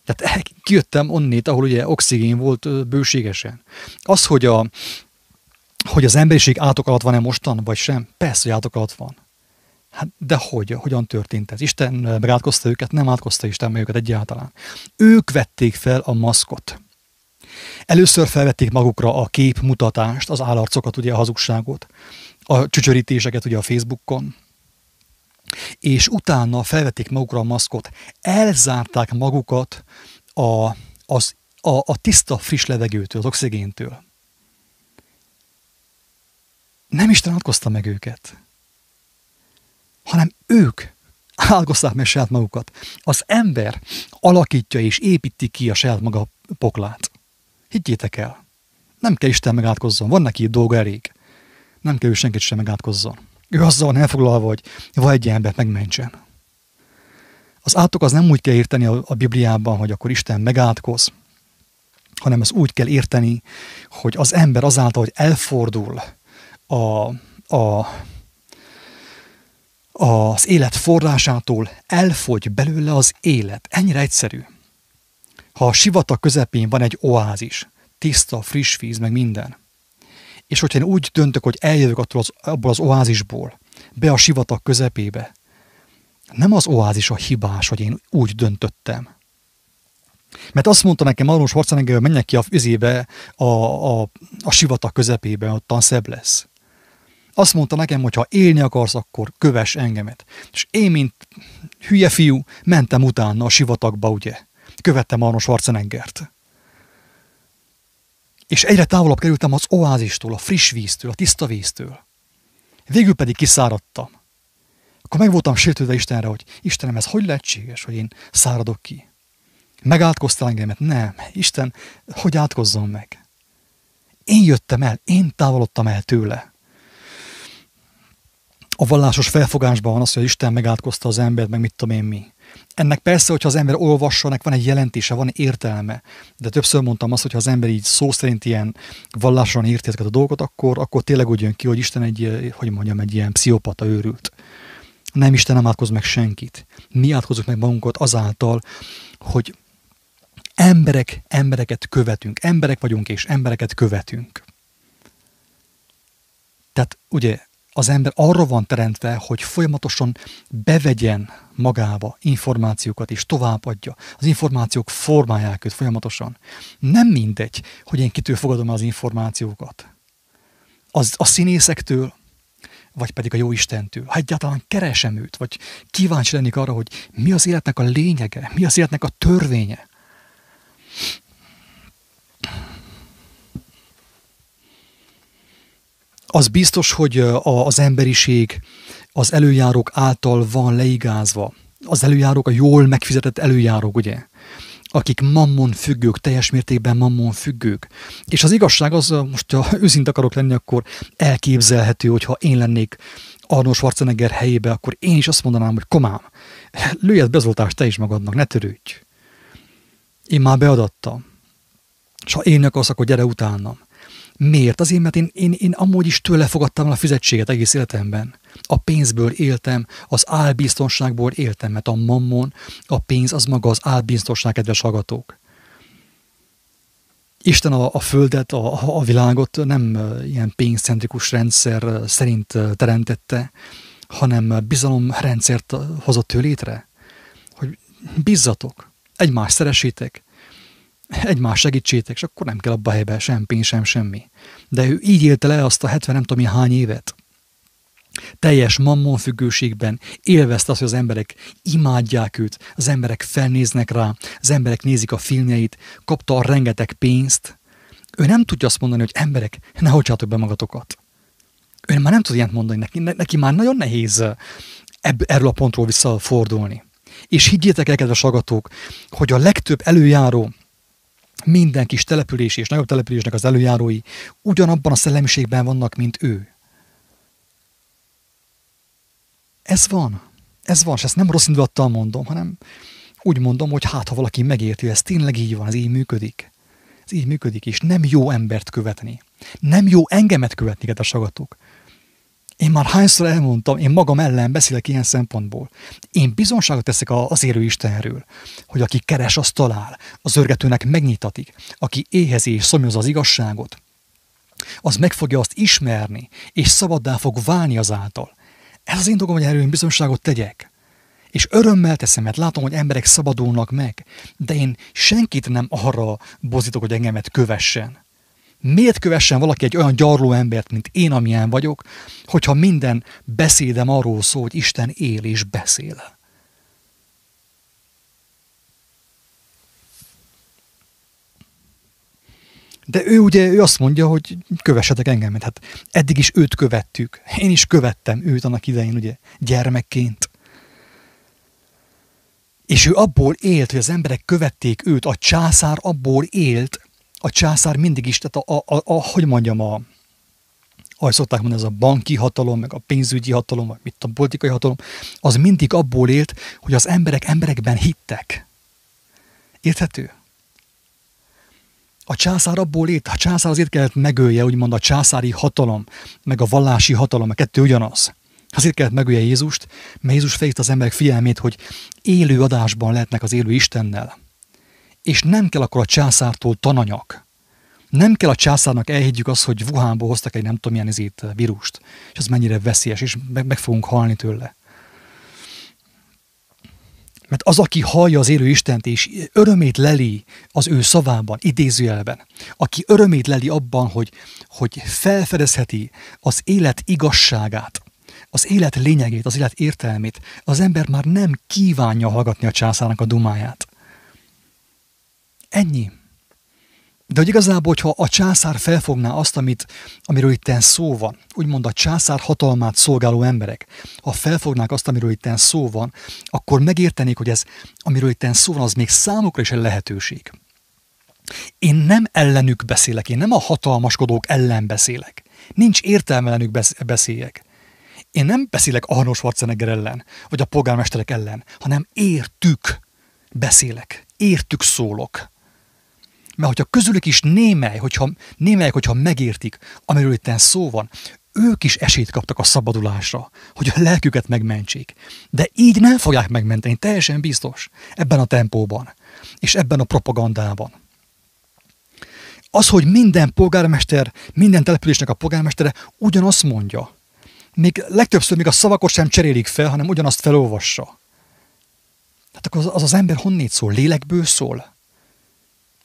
Tehát kijöttem onnét, ahol ugye oxigén volt bőségesen. Az, hogy, a, hogy az emberiség átok alatt van-e mostan, vagy sem, persze, hogy átok alatt van. Hát de hogy, hogyan történt ez? Isten megátkozta őket, nem átkozta Isten meg őket egyáltalán. Ők vették fel a maszkot. Először felvették magukra a képmutatást, az állarcokat, ugye a hazugságot, a csücsörítéseket ugye a Facebookon, és utána felvették magukra a maszkot, elzárták magukat a, az, a, a tiszta, friss levegőtől, az oxigéntől. Nem Isten átkozta meg őket, hanem ők álkozták meg saját magukat. Az ember alakítja és építi ki a saját maga poklát. Higgyétek el, nem kell Isten megátkozzon, van neki dolga elég. Nem kell ő senkit sem megátkozzon. Ő azzal van elfoglalva, hogy vagy egy embert megmentsen. Az átok az nem úgy kell érteni a, a Bibliában, hogy akkor Isten megátkoz, hanem ezt úgy kell érteni, hogy az ember azáltal, hogy elfordul a, a, az élet forrásától, elfogy belőle az élet. Ennyire egyszerű. Ha a sivatag közepén van egy oázis, tiszta, friss víz, meg minden, és hogyha én úgy döntök, hogy eljövök attól az, abból az oázisból, be a sivatag közepébe, nem az oázis a hibás, hogy én úgy döntöttem. Mert azt mondta nekem Arnold Schwarzenegger, hogy menjek ki a üzébe, a, a, a sivatag közepébe, ottan szebb lesz. Azt mondta nekem, hogy ha élni akarsz, akkor köves engemet. És én, mint hülye fiú, mentem utána a sivatagba, ugye. Követtem Arnold Schwarzeneggert. És egyre távolabb kerültem az oázistól, a friss víztől, a tiszta víztől. Végül pedig kiszáradtam. Akkor meg voltam sértődve Istenre, hogy Istenem, ez hogy lehetséges, hogy én száradok ki? Megátkoztál engemet? Nem. Isten, hogy átkozzon meg? Én jöttem el, én távolodtam el tőle. A vallásos felfogásban van az, hogy Isten megátkozta az embert, meg mit tudom én mi. Ennek persze, hogyha az ember olvassa, ennek van egy jelentése, van egy értelme, de többször mondtam azt, hogy ha az ember így szó szerint ilyen vallásosan érti ezeket a dolgokat, akkor, akkor tényleg úgy jön ki, hogy Isten egy, hogy mondjam, egy ilyen pszichopata őrült. Nem Isten nem átkoz meg senkit. Mi átkozunk meg magunkat azáltal, hogy emberek, embereket követünk. Emberek vagyunk és embereket követünk. Tehát ugye az ember arra van teremtve, hogy folyamatosan bevegyen magába információkat és továbbadja. Az információk formálják őt folyamatosan. Nem mindegy, hogy én kitől fogadom az információkat. Az a színészektől, vagy pedig a jó Istentől. Ha egyáltalán keresem őt, vagy kíváncsi lennék arra, hogy mi az életnek a lényege, mi az életnek a törvénye. Az biztos, hogy az emberiség az előjárók által van leigázva. Az előjárók, a jól megfizetett előjárók, ugye? akik mammon függők, teljes mértékben mammon függők. És az igazság az, most ha őszint akarok lenni, akkor elképzelhető, hogy ha én lennék Arnold Schwarzenegger helyébe, akkor én is azt mondanám, hogy komám, lőjed bezoltást te is magadnak, ne törődj. Én már beadattam. És ha én akarsz, akkor gyere utánam. Miért? Azért, mert én, én, én amúgy is tőle fogadtam a fizetséget egész életemben. A pénzből éltem, az álbiztonságból éltem, mert a mammon, a pénz az maga az álbiztonság, kedves hallgatók. Isten a, a földet, a, a világot nem ilyen pénzcentrikus rendszer szerint teremtette, hanem bizalomrendszert hozott ő létre. Hogy bizzatok, egymást szeresítek, egymás segítsétek, és akkor nem kell abba a helyben sem pénz, sem semmi. De ő így élte le azt a 70 nem tudom hány évet. Teljes mammon függőségben élvezte azt, hogy az emberek imádják őt, az emberek felnéznek rá, az emberek nézik a filmjeit, kapta a rengeteg pénzt. Ő nem tudja azt mondani, hogy emberek, ne hagyjátok be magatokat. Ő már nem tud ilyet mondani, neki, neki már nagyon nehéz ebb, erről a pontról visszafordulni. És higgyétek el, kedves agatók, hogy a legtöbb előjáró, minden kis település és nagyobb településnek az előjárói ugyanabban a szellemiségben vannak, mint ő. Ez van. Ez van, és ezt nem rossz indulattal mondom, hanem úgy mondom, hogy hát, ha valaki megérti, ez tényleg így van, ez így működik. Ez így működik, és nem jó embert követni. Nem jó engemet követni, kedves agatok. Én már hányszor elmondtam, én magam ellen beszélek ilyen szempontból. Én bizonságot teszek az érő Istenről, hogy aki keres, az talál, az örgetőnek megnyitatik, aki éhezi és szomjoz az igazságot, az meg fogja azt ismerni, és szabaddá fog válni azáltal. Ez az én dolgom, hogy erről én bizonságot tegyek. És örömmel teszem, mert látom, hogy emberek szabadulnak meg, de én senkit nem arra bozítok, hogy engemet kövessen. Miért kövessen valaki egy olyan gyarló embert, mint én, amilyen vagyok, hogyha minden beszédem arról szól, hogy Isten él és beszél? De ő ugye ő azt mondja, hogy kövessetek engem, hát eddig is őt követtük. Én is követtem őt annak idején, ugye, gyermekként. És ő abból élt, hogy az emberek követték őt, a császár abból élt, a császár mindig is, tehát a, a, a, a hogy mondjam, a, ahogy szokták mondani, ez a banki hatalom, meg a pénzügyi hatalom, vagy mit a politikai hatalom, az mindig abból élt, hogy az emberek emberekben hittek. Érthető? A császár abból élt, a császár azért kellett megölje, úgymond a császári hatalom, meg a vallási hatalom, a kettő ugyanaz. Azért kellett megölje Jézust, mert Jézus felhívta az emberek figyelmét, hogy élő adásban lehetnek az élő Istennel. És nem kell akkor a császártól tananyak. Nem kell a császárnak elhiggyük azt, hogy Wuhanból hoztak egy nem tudom milyen ezét vírust, és az mennyire veszélyes, és meg, meg fogunk halni tőle. Mert az, aki hallja az élő Istent, és örömét leli az ő szavában, idézőjelben, aki örömét leli abban, hogy, hogy felfedezheti az élet igazságát, az élet lényegét, az élet értelmét, az ember már nem kívánja hallgatni a császárnak a dumáját. Ennyi. De hogy igazából, hogyha a császár felfogná azt, amit, amiről itt szó van, úgymond a császár hatalmát szolgáló emberek, ha felfognák azt, amiről itt szó van, akkor megértenék, hogy ez, amiről itt szó van, az még számukra is egy lehetőség. Én nem ellenük beszélek, én nem a hatalmaskodók ellen beszélek. Nincs értelme ellenük beszéljek. Én nem beszélek Arnold Schwarzenegger ellen, vagy a polgármesterek ellen, hanem értük beszélek, értük szólok. Mert hogyha közülük is némely, hogyha, némelyek, hogyha megértik, amiről itt szó van, ők is esélyt kaptak a szabadulásra, hogy a lelküket megmentsék. De így nem fogják megmenteni, teljesen biztos, ebben a tempóban, és ebben a propagandában. Az, hogy minden polgármester, minden településnek a polgármestere ugyanazt mondja, még legtöbbször még a szavakot sem cserélik fel, hanem ugyanazt felolvassa. Tehát akkor az az, az ember honnét szól? Lélekből szól?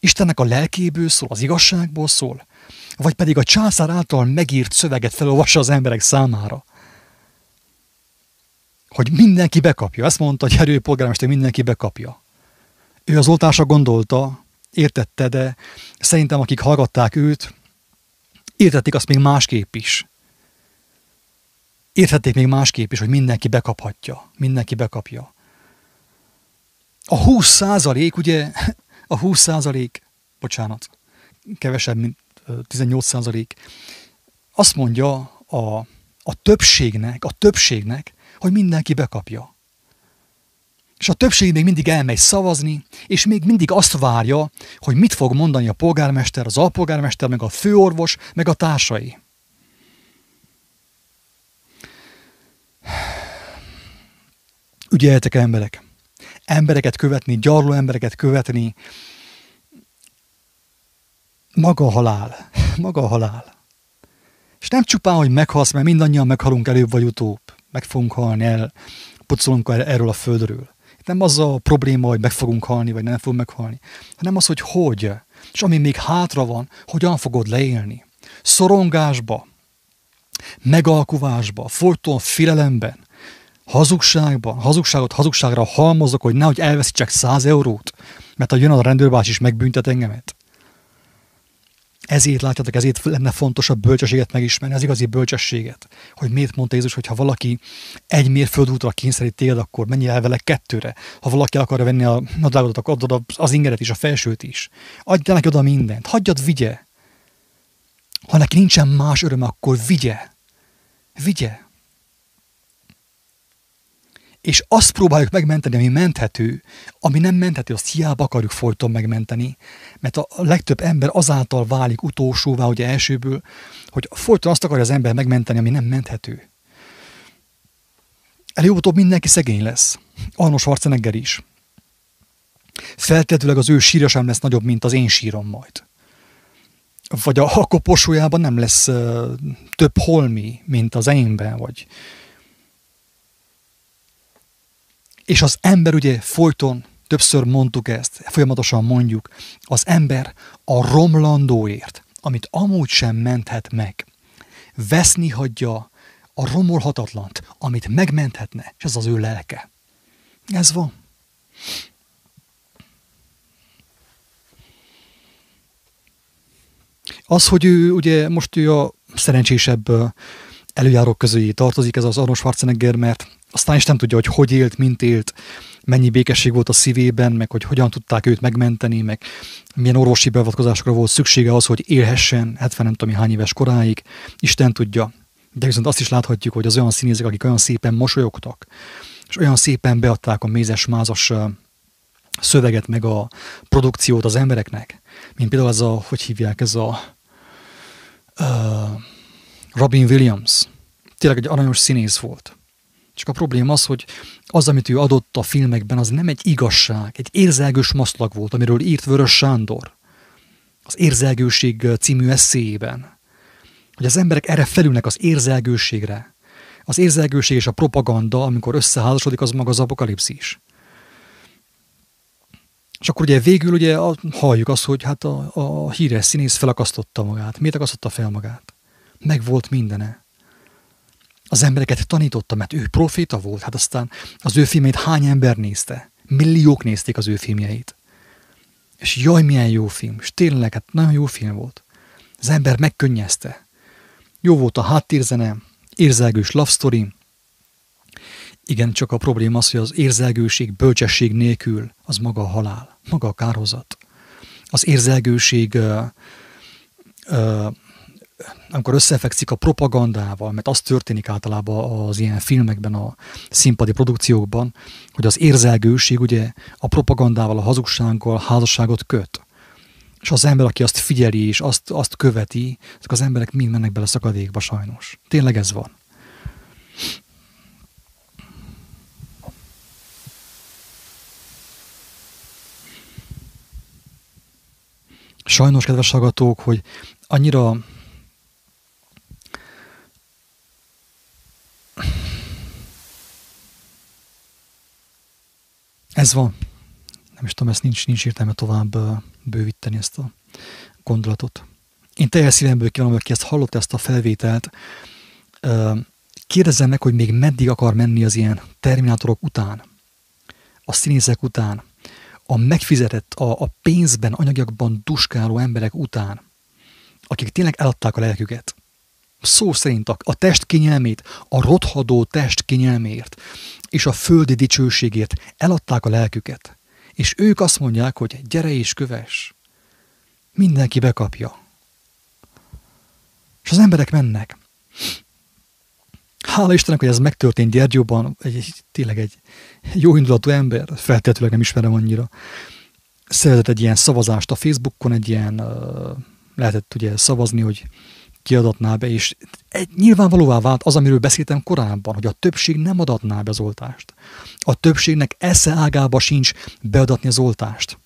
Istennek a lelkéből szól, az igazságból szól? Vagy pedig a császár által megírt szöveget felolvassa az emberek számára? Hogy mindenki bekapja. Ezt mondta hogy Herő polgármester, mindenki bekapja. Ő az oltásra gondolta, értette, de szerintem akik hallgatták őt, értették azt még másképp is. Érthették még másképp is, hogy mindenki bekaphatja. Mindenki bekapja. A 20 százalék, ugye, a 20 százalék, bocsánat, kevesebb, mint 18 százalék, azt mondja a, a többségnek, a többségnek, hogy mindenki bekapja. És a többség még mindig elmegy szavazni, és még mindig azt várja, hogy mit fog mondani a polgármester, az alpolgármester, meg a főorvos, meg a társai. Ügyeljetek emberek! Embereket követni, gyarló embereket követni, maga a halál. Maga a halál. És nem csupán, hogy meghalsz, mert mindannyian meghalunk előbb vagy utóbb. Meg fogunk halni, el, pucolunk erről a földről. Itt nem az a probléma, hogy meg fogunk halni, vagy nem fogunk meghalni, hanem az, hogy hogy. És ami még hátra van, hogyan fogod leélni. Szorongásba, megalkuvásba, folyton félelemben, hazugságban, hazugságot hazugságra halmozok, hogy nehogy elveszítsek száz eurót, mert a jön a rendőrbás is megbüntet engemet. Ezért látjátok, ezért lenne fontos a bölcsességet megismerni, az igazi bölcsességet. Hogy miért mondta Jézus, hogy ha valaki egy mérföldútra kényszerít téged, akkor menj el vele kettőre. Ha valaki akarja venni a nadrágodat, akkor adod az ingeret is, a felsőt is. Adj neki oda mindent. Hagyjad, vigye. Ha neki nincsen más öröm, akkor vigye. Vigye és azt próbáljuk megmenteni, ami menthető, ami nem menthető, azt hiába akarjuk folyton megmenteni, mert a legtöbb ember azáltal válik utolsóvá, ugye elsőből, hogy folyton azt akarja az ember megmenteni, ami nem menthető. Előbb-utóbb mindenki szegény lesz. Arnold Schwarzenegger is. Feltetőleg az ő sírja sem lesz nagyobb, mint az én sírom majd. Vagy a, koporsójában nem lesz uh, több holmi, mint az enyémben, vagy, És az ember ugye folyton, többször mondtuk ezt, folyamatosan mondjuk, az ember a romlandóért, amit amúgy sem menthet meg, veszni hagyja a romolhatatlant, amit megmenthetne, és ez az ő lelke. Ez van. Az, hogy ő ugye most ő a szerencsésebb előjárók közé tartozik, ez az Arnold Schwarzenegger, mert aztán is nem tudja, hogy hogy élt, mint élt, mennyi békesség volt a szívében, meg hogy hogyan tudták őt megmenteni, meg milyen orvosi beavatkozásokra volt szüksége az, hogy élhessen 70 nem tudom hány éves koráig. Isten tudja. De viszont azt is láthatjuk, hogy az olyan színészek, akik olyan szépen mosolyogtak, és olyan szépen beadták a mézes-mázas szöveget, meg a produkciót az embereknek, mint például ez a, hogy hívják, ez a uh, Robin Williams. Tényleg egy aranyos színész volt. Csak a probléma az, hogy az, amit ő adott a filmekben, az nem egy igazság, egy érzelgős maszlag volt, amiről írt Vörös Sándor az Érzelgőség című eszéjében. Hogy az emberek erre felülnek az érzelgőségre. Az érzelgőség és a propaganda, amikor összeházasodik, az maga az apokalipszis. És akkor ugye végül ugye halljuk azt, hogy hát a, a híres színész felakasztotta magát. Miért akasztotta fel magát? Meg volt mindene. Az embereket tanította, mert ő proféta volt, hát aztán az ő filmét hány ember nézte? Milliók nézték az ő filmjeit. És jaj, milyen jó film. És tényleg, hát nagyon jó film volt. Az ember megkönnyezte. Jó volt a háttérzene, érzelgős love story. Igen, csak a probléma az, hogy az érzelgőség, bölcsesség nélkül az maga a halál, maga a kárhozat. Az érzelgőség uh, uh, amikor összefekszik a propagandával, mert az történik általában az ilyen filmekben, a színpadi produkciókban, hogy az érzelgőség ugye a propagandával, a hazugsággal házasságot köt. És az ember, aki azt figyeli és azt, azt követi, ezek az emberek mind mennek bele szakadékba sajnos. Tényleg ez van. Sajnos, kedves hallgatók, hogy annyira Ez van. Nem is tudom, ezt nincs, nincs értelme tovább bővíteni ezt a gondolatot. Én teljes szívemből kívánom, aki ezt hallott ezt a felvételt, kérdezzem meg, hogy még meddig akar menni az ilyen terminátorok után, a színészek után, a megfizetett, a, a pénzben, anyagiakban duskáló emberek után, akik tényleg eladták a lelküket, szó szerint a, a test kinyelmét, a rothadó test kinyelmért és a földi dicsőségért eladták a lelküket. És ők azt mondják, hogy gyere és köves. Mindenki bekapja. És az emberek mennek. Hála Istennek, hogy ez megtörtént Gyergyóban, egy, egy, tényleg egy jó indulatú ember, feltétlenül nem ismerem annyira, szervezett egy ilyen szavazást a Facebookon, egy ilyen, lehetett ugye szavazni, hogy kiadatná be, és egy, nyilvánvalóvá vált az, amiről beszéltem korábban, hogy a többség nem adatná be az oltást. A többségnek esze ágába sincs beadatni az oltást.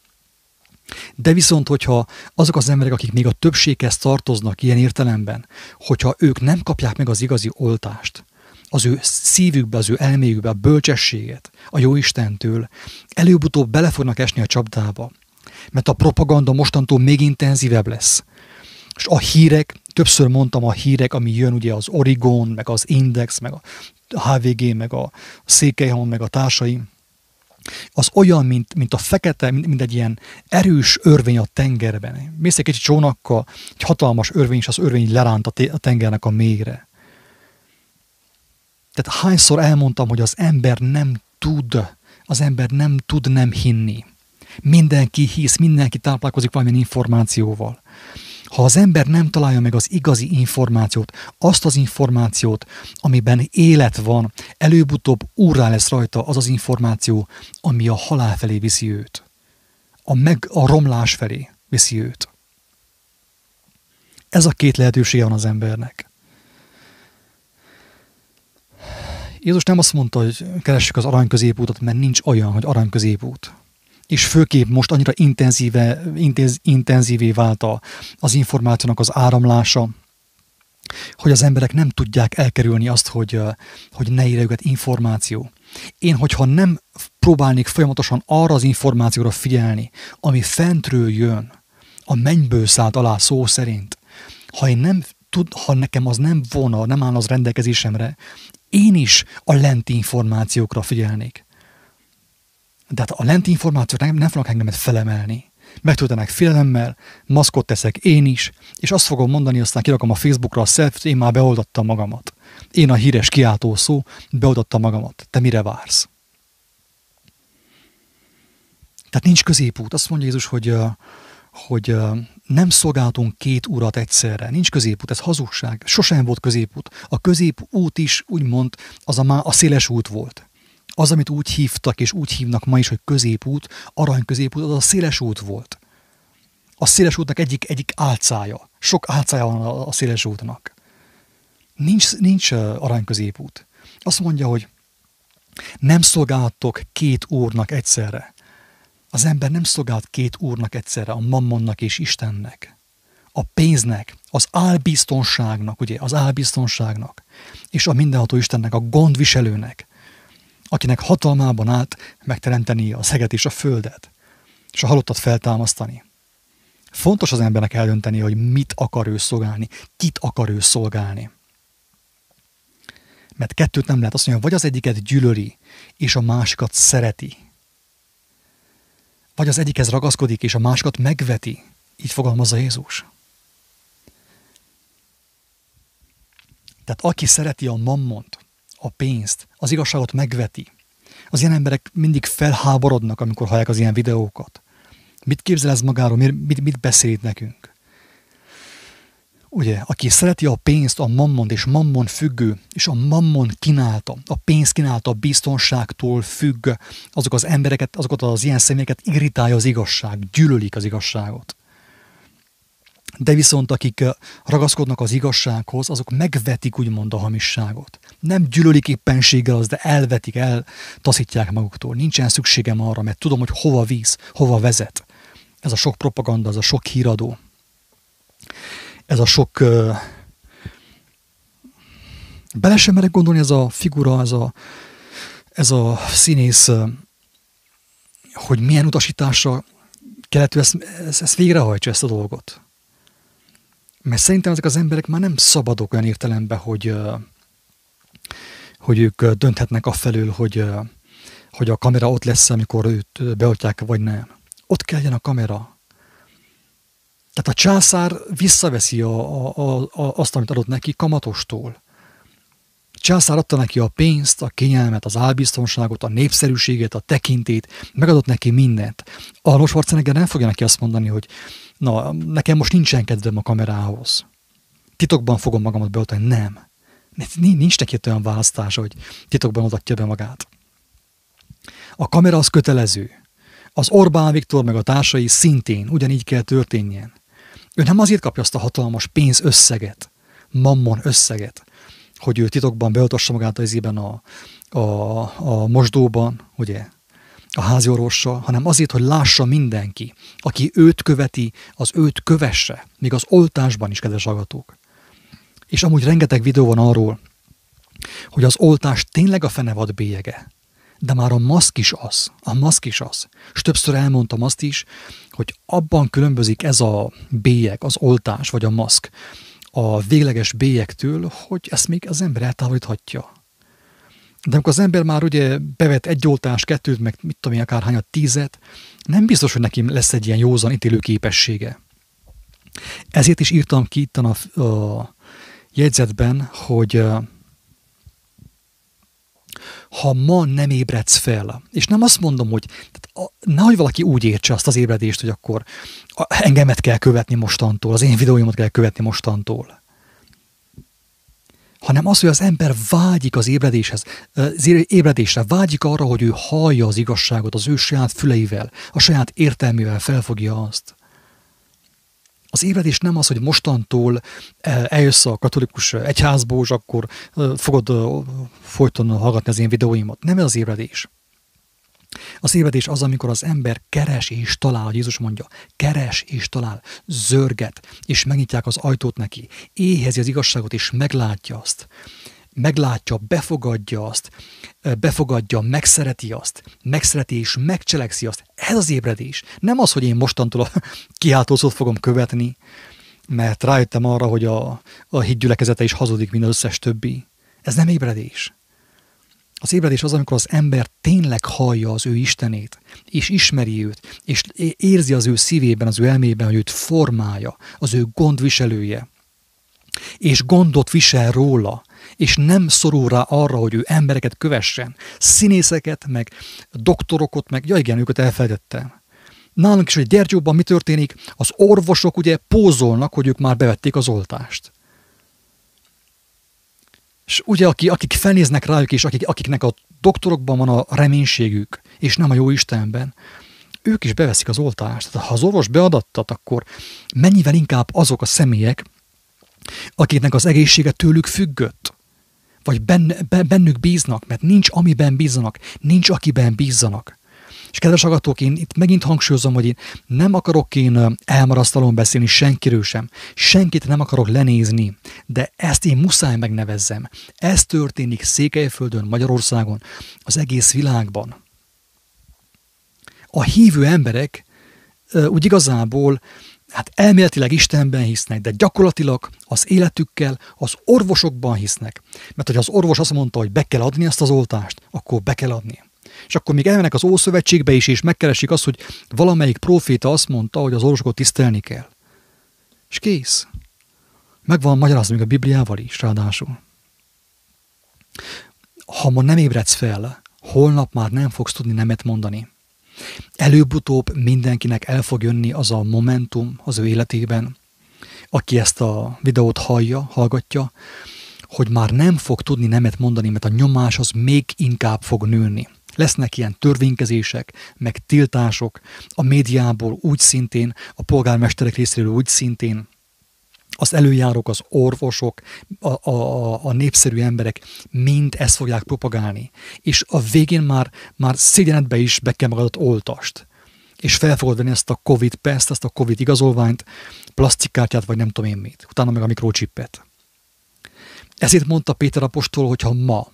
De viszont, hogyha azok az emberek, akik még a többséghez tartoznak ilyen értelemben, hogyha ők nem kapják meg az igazi oltást, az ő szívükbe, az ő elméjükbe a bölcsességet a jó Istentől, előbb-utóbb bele fognak esni a csapdába. Mert a propaganda mostantól még intenzívebb lesz. És a hírek többször mondtam a hírek, ami jön ugye az Origon, meg az Index, meg a HVG, meg a Székelyhon, meg a társaim, az olyan, mint, mint a fekete, mint, mint egy ilyen erős örvény a tengerben. Mész egy kicsit csónakkal, egy hatalmas örvény, és az örvény leránt a, a tengernek a mélyre. Tehát hányszor elmondtam, hogy az ember nem tud, az ember nem tud nem hinni. Mindenki hisz, mindenki táplálkozik valamilyen információval. Ha az ember nem találja meg az igazi információt, azt az információt, amiben élet van, előbb-utóbb úrrá lesz rajta az az információ, ami a halál felé viszi őt. A, meg, a romlás felé viszi őt. Ez a két lehetősége van az embernek. Jézus nem azt mondta, hogy keressük az arany középútot, mert nincs olyan, hogy arany középút és főképp most annyira intenzíve, intenz, intenzívé vált a, az információnak az áramlása, hogy az emberek nem tudják elkerülni azt, hogy, hogy ne érje őket információ. Én, hogyha nem próbálnék folyamatosan arra az információra figyelni, ami fentről jön, a mennyből szállt alá szó szerint, ha én nem tud, ha nekem az nem volna, nem áll az rendelkezésemre, én is a lenti információkra figyelnék. De hát a lenti információk nem, nem fognak engemet felemelni. Megtöltenek félelemmel, maszkot teszek én is, és azt fogom mondani, aztán kirakom a Facebookra a selfie én már beoldattam magamat. Én a híres kiáltó szó, beoldattam magamat. Te mire vársz? Tehát nincs középút. Azt mondja Jézus, hogy, hogy nem szolgáltunk két urat egyszerre. Nincs középút, ez hazugság. Sosem volt középút. A középút is úgymond az a, a széles út volt. Az, amit úgy hívtak, és úgy hívnak ma is, hogy középút, arany középút, az a széles út volt. A széles útnak egyik, egyik álcája. Sok álcája van a széles útnak. Nincs, nincs arany középút. Azt mondja, hogy nem szolgáltok két úrnak egyszerre. Az ember nem szolgált két úrnak egyszerre, a mammonnak és Istennek. A pénznek, az álbiztonságnak, ugye, az álbiztonságnak, és a mindenható Istennek, a gondviselőnek, akinek hatalmában állt megteremteni a szeget és a földet, és a halottat feltámasztani. Fontos az embernek eldönteni, hogy mit akar ő szolgálni, kit akar ő szolgálni. Mert kettőt nem lehet azt mondani, vagy az egyiket gyűlöli, és a másikat szereti. Vagy az egyikhez ragaszkodik, és a másikat megveti. Így fogalmazza Jézus. Tehát aki szereti a mammont, a pénzt, az igazságot megveti. Az ilyen emberek mindig felháborodnak, amikor hallják az ilyen videókat. Mit képzel ez magáról? Mit, mit beszél nekünk? Ugye, aki szereti a pénzt, a mammon és mammon függő, és a mammon kínálta, a pénz kínálta a biztonságtól függ, azok az embereket, azokat az ilyen személyeket irritálja az igazság, gyűlölik az igazságot. De viszont akik ragaszkodnak az igazsághoz, azok megvetik úgymond a hamisságot. Nem gyűlölik éppenséggel az, de elvetik, eltaszítják maguktól. Nincsen szükségem arra, mert tudom, hogy hova víz, hova vezet. Ez a sok propaganda, ez a sok híradó ez a sok uh, bele sem merek gondolni ez a figura, ez a, ez a színész, hogy milyen utasításra kellett, ezt, ezt, ezt végrehajtsa ezt a dolgot. Mert szerintem ezek az emberek már nem szabadok olyan értelemben, hogy, hogy ők dönthetnek afelől, hogy, hogy a kamera ott lesz, amikor őt beoltják, vagy nem. Ott kelljen a kamera, tehát a császár visszaveszi a, a, a, azt, amit adott neki kamatostól. A császár adta neki a pénzt, a kényelmet, az álbiztonságot, a népszerűséget, a tekintét, megadott neki mindent. Arnold Schwarzenegger nem fogja neki azt mondani, hogy na, nekem most nincsen kedvem a kamerához. Titokban fogom magamat beoltani. Nem. Nincs neki olyan választása, hogy titokban adatja be magát. A kamera az kötelező. Az Orbán Viktor meg a társai szintén ugyanígy kell történjen. Ő nem azért kapja azt a hatalmas pénz összeget, mammon összeget, hogy ő titokban beoltassa magát az izében a, a, a mosdóban, ugye, a háziorvossal, hanem azért, hogy lássa mindenki, aki őt követi, az őt kövesse, még az oltásban is, kedves agatók. És amúgy rengeteg videó van arról, hogy az oltás tényleg a fenevad bélyege de már a maszk is az. A maszk is az. És többször elmondtam azt is, hogy abban különbözik ez a bélyeg, az oltás vagy a maszk a végleges bélyektől, hogy ezt még az ember eltávolíthatja. De amikor az ember már ugye bevet egy oltást, kettőt, meg mit tudom én, akárhányat, tízet, nem biztos, hogy neki lesz egy ilyen józan ítélő képessége. Ezért is írtam ki itt a, a jegyzetben, hogy ha ma nem ébredsz fel, és nem azt mondom, hogy tehát a, nehogy valaki úgy értse azt az ébredést, hogy akkor a, engemet kell követni mostantól, az én videóimat kell követni mostantól, hanem az, hogy az ember vágyik az ébredéshez, az ébredésre, vágyik arra, hogy ő hallja az igazságot az ő saját füleivel, a saját értelmével felfogja azt. Az ébredés nem az, hogy mostantól eljössz a katolikus egyházból, és akkor fogod folyton hallgatni az én videóimat. Nem ez az ébredés. Az ébredés az, amikor az ember keres és talál, hogy Jézus mondja, keres és talál, zörget, és megnyitják az ajtót neki, éhezi az igazságot, és meglátja azt meglátja, befogadja azt, befogadja, megszereti azt, megszereti és megcselekszi azt. Ez az ébredés. Nem az, hogy én mostantól a kiáltószót fogom követni, mert rájöttem arra, hogy a, a hídgyülekezete is hazudik, mint az összes többi. Ez nem ébredés. Az ébredés az, amikor az ember tényleg hallja az ő Istenét, és ismeri őt, és érzi az ő szívében, az ő elmében, hogy őt formálja, az ő gondviselője, és gondot visel róla, és nem szorul rá arra, hogy ő embereket kövessen, színészeket, meg doktorokat, meg, ja igen, őket elfelejtettem. nálunk is, hogy Gyergyóban mi történik, az orvosok ugye pózolnak, hogy ők már bevették az oltást. És ugye aki, akik felnéznek rájuk, és akik, akiknek a doktorokban van a reménységük, és nem a jó Istenben, ők is beveszik az oltást. Tehát ha az orvos beadattat, akkor mennyivel inkább azok a személyek, akiknek az egészsége tőlük függött, vagy bennük bíznak, mert nincs amiben bízzanak, nincs akiben bízzanak. És kedves agatók, én itt megint hangsúlyozom, hogy én nem akarok én elmarasztalon beszélni senkiről sem. Senkit nem akarok lenézni, de ezt én muszáj megnevezzem. Ez történik Székelyföldön, Magyarországon, az egész világban. A hívő emberek úgy igazából hát elméletileg Istenben hisznek, de gyakorlatilag az életükkel, az orvosokban hisznek. Mert hogy az orvos azt mondta, hogy be kell adni ezt az oltást, akkor be kell adni. És akkor még elmennek az Ószövetségbe is, és megkeresik azt, hogy valamelyik proféta azt mondta, hogy az orvosokat tisztelni kell. És kész. Meg van magyarázva még a Bibliával is, ráadásul. Ha ma nem ébredsz fel, holnap már nem fogsz tudni nemet mondani. Előbb-utóbb mindenkinek el fog jönni az a momentum az ő életében, aki ezt a videót hallja, hallgatja, hogy már nem fog tudni nemet mondani, mert a nyomás az még inkább fog nőni. Lesznek ilyen törvénykezések, meg tiltások, a médiából úgy szintén, a polgármesterek részéről úgy szintén, az előjárók, az orvosok, a, a, a népszerű emberek mind ezt fogják propagálni. És a végén már, már szégyenedbe is be kell magadat oltast. És fel fogod venni ezt a Covid pest, ezt a Covid igazolványt, plastikkártyát, vagy nem tudom én mit. Utána meg a mikrocsipet. Ezért mondta Péter apostol, hogyha ma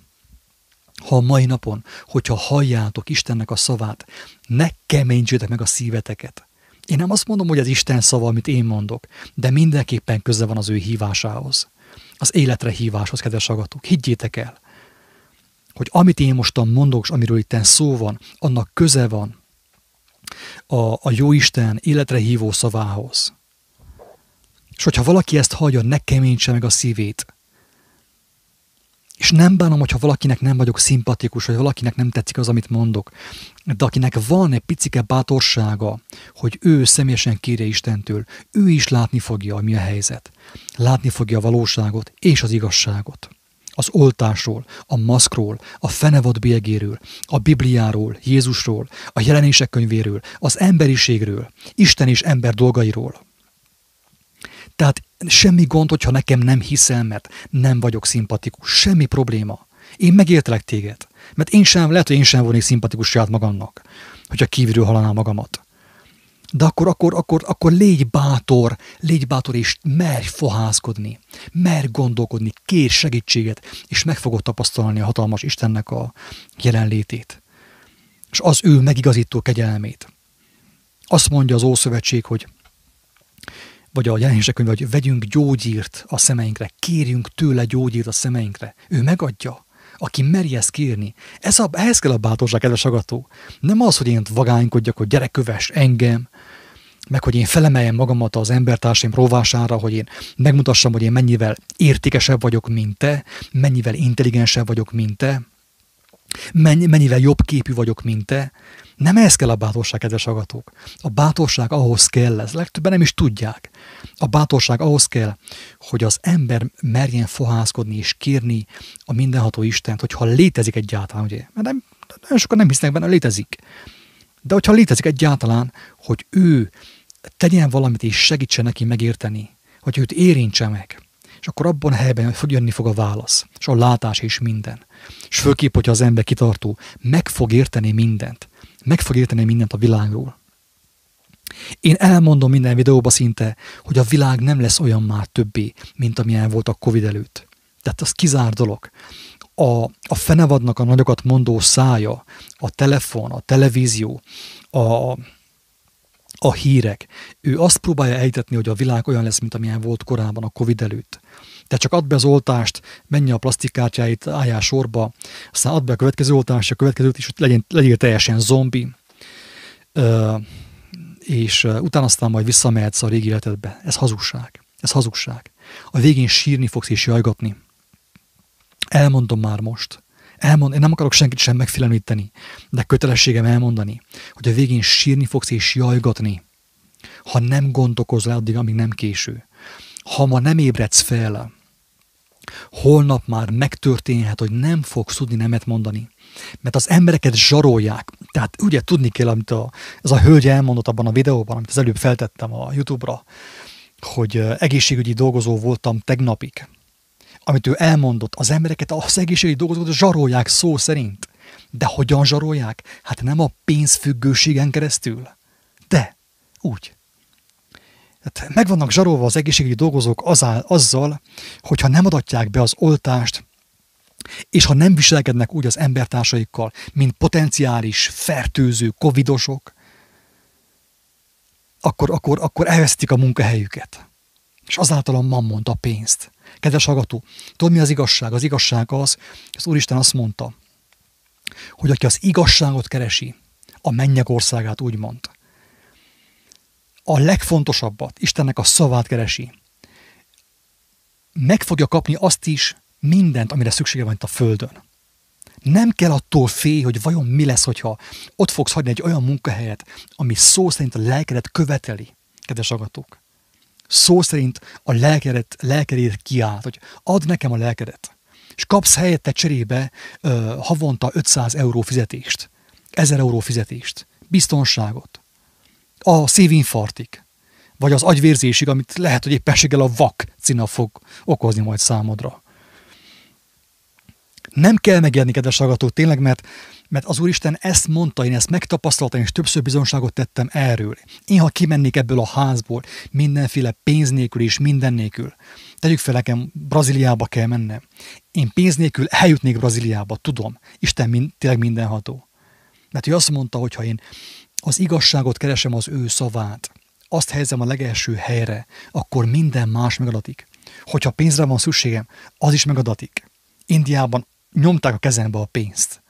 ha a mai napon, hogyha halljátok Istennek a szavát, ne keményítsétek meg a szíveteket. Én nem azt mondom, hogy az Isten szava, amit én mondok, de mindenképpen köze van az ő hívásához. Az életre híváshoz, kedves agatok. Higgyétek el, hogy amit én mostan mondok, és amiről itt szó van, annak köze van a, a jó Isten életre hívó szavához. És hogyha valaki ezt hagyja, ne keményítse meg a szívét, és nem bánom, hogyha valakinek nem vagyok szimpatikus, vagy valakinek nem tetszik az, amit mondok, de akinek van egy picike bátorsága, hogy ő személyesen kérje Istentől, ő is látni fogja, mi a helyzet. Látni fogja a valóságot és az igazságot. Az oltásról, a maszkról, a fenevad bélyegéről, a Bibliáról, Jézusról, a jelenések könyvéről, az emberiségről, Isten és ember dolgairól. Tehát semmi gond, hogyha nekem nem hiszel, mert nem vagyok szimpatikus. Semmi probléma. Én megértelek téged. Mert én sem, lehet, hogy én sem volnék szimpatikus saját magamnak, hogyha kívülről hallanám magamat. De akkor, akkor, akkor, akkor légy bátor, légy bátor, és merj fohászkodni, merj gondolkodni, kér segítséget, és meg fogod tapasztalni a hatalmas Istennek a jelenlétét. És az ő megigazító kegyelmét. Azt mondja az Ószövetség, hogy vagy a jelenések könyv, hogy vegyünk gyógyírt a szemeinkre, kérjünk tőle gyógyírt a szemeinkre. Ő megadja. Aki meri ezt kérni. Ez a, ehhez kell a bátorság, kedves agató. Nem az, hogy én vagánykodjak, hogy gyere köves engem, meg hogy én felemeljem magamat az embertársaim rovására, hogy én megmutassam, hogy én mennyivel értékesebb vagyok, mint te, mennyivel intelligensebb vagyok, mint te, mennyivel jobb képű vagyok, mint te, nem ez kell a bátorság, kedves agatók. A bátorság ahhoz kell, ez legtöbben nem is tudják. A bátorság ahhoz kell, hogy az ember merjen fohászkodni és kérni a mindenható Istent, hogyha létezik egyáltalán, ugye? Mert nem, nagyon sokan nem hisznek benne, létezik. De hogyha létezik egyáltalán, hogy ő tegyen valamit és segítsen neki megérteni, hogy őt érintse meg, és akkor abban a helyben fog jönni fog a válasz, és a látás és minden. És főképp, hogyha az ember kitartó, meg fog érteni mindent meg fog érteni mindent a világról. Én elmondom minden videóban szinte, hogy a világ nem lesz olyan már többé, mint amilyen volt a Covid előtt. Tehát az kizár dolog. A, a fenevadnak a nagyokat mondó szája, a telefon, a televízió, a, a hírek, ő azt próbálja ejtetni, hogy a világ olyan lesz, mint amilyen volt korábban a Covid előtt. Te csak add be az oltást, menj a plastikkártyáit, álljál sorba, aztán add be a következő oltást, a következőt is, hogy legyen, legyél teljesen zombi, ö, és utána aztán majd visszamehetsz a régi életedbe. Ez hazugság. Ez hazugság. A végén sírni fogsz és jajgatni. Elmondom már most. Elmond, én nem akarok senkit sem megfélemlíteni, de kötelességem elmondani, hogy a végén sírni fogsz és jajgatni, ha nem gondolkozol addig, amíg nem késő. Ha ma nem ébredsz fel, holnap már megtörténhet, hogy nem fogsz tudni nemet mondani. Mert az embereket zsarolják. Tehát ugye tudni kell, amit a, ez a hölgy elmondott abban a videóban, amit az előbb feltettem a YouTube-ra, hogy egészségügyi dolgozó voltam tegnapig. Amit ő elmondott, az embereket az egészségügyi dolgozókat zsarolják szó szerint. De hogyan zsarolják? Hát nem a pénzfüggőségen keresztül. De úgy. Hát meg vannak zsarolva az egészségügyi dolgozók azál, azzal, hogyha nem adatják be az oltást, és ha nem viselkednek úgy az embertársaikkal, mint potenciális, fertőző covidosok, akkor, akkor, akkor elvesztik a munkahelyüket. És azáltal a mammont, a pénzt. Kedves hallgató, tudod mi az igazság? Az igazság az, az Úristen azt mondta, hogy aki az igazságot keresi, a mennyek országát úgy mond, a legfontosabbat, Istennek a szavát keresi, meg fogja kapni azt is, mindent, amire szüksége van itt a Földön. Nem kell attól félj, hogy vajon mi lesz, hogyha ott fogsz hagyni egy olyan munkahelyet, ami szó szerint a lelkedet követeli, kedves agatók. Szó szerint a lelkedet, lelkedét kiállt, hogy add nekem a lelkedet. És kapsz helyette cserébe ö, havonta 500 euró fizetést, 1000 euró fizetést, biztonságot, a szívinfarktig, vagy az agyvérzésig, amit lehet, hogy éppenséggel a vakcina fog okozni majd számodra. Nem kell megjelenni, kedves hallgató, tényleg, mert, mert az Úristen ezt mondta, én ezt megtapasztaltam, és többször bizonságot tettem erről. Én, ha kimennék ebből a házból, mindenféle pénz nélkül és minden nélkül, tegyük fel nekem, Brazíliába kell mennem. Én pénz nélkül eljutnék Brazíliába, tudom. Isten mind, tényleg mindenható. Mert ő azt mondta, hogy ha én az igazságot keresem az ő szavát, azt helyezem a legelső helyre, akkor minden más megadatik. Hogyha pénzre van szükségem, az is megadatik. Indiában nyomták a kezembe a pénzt.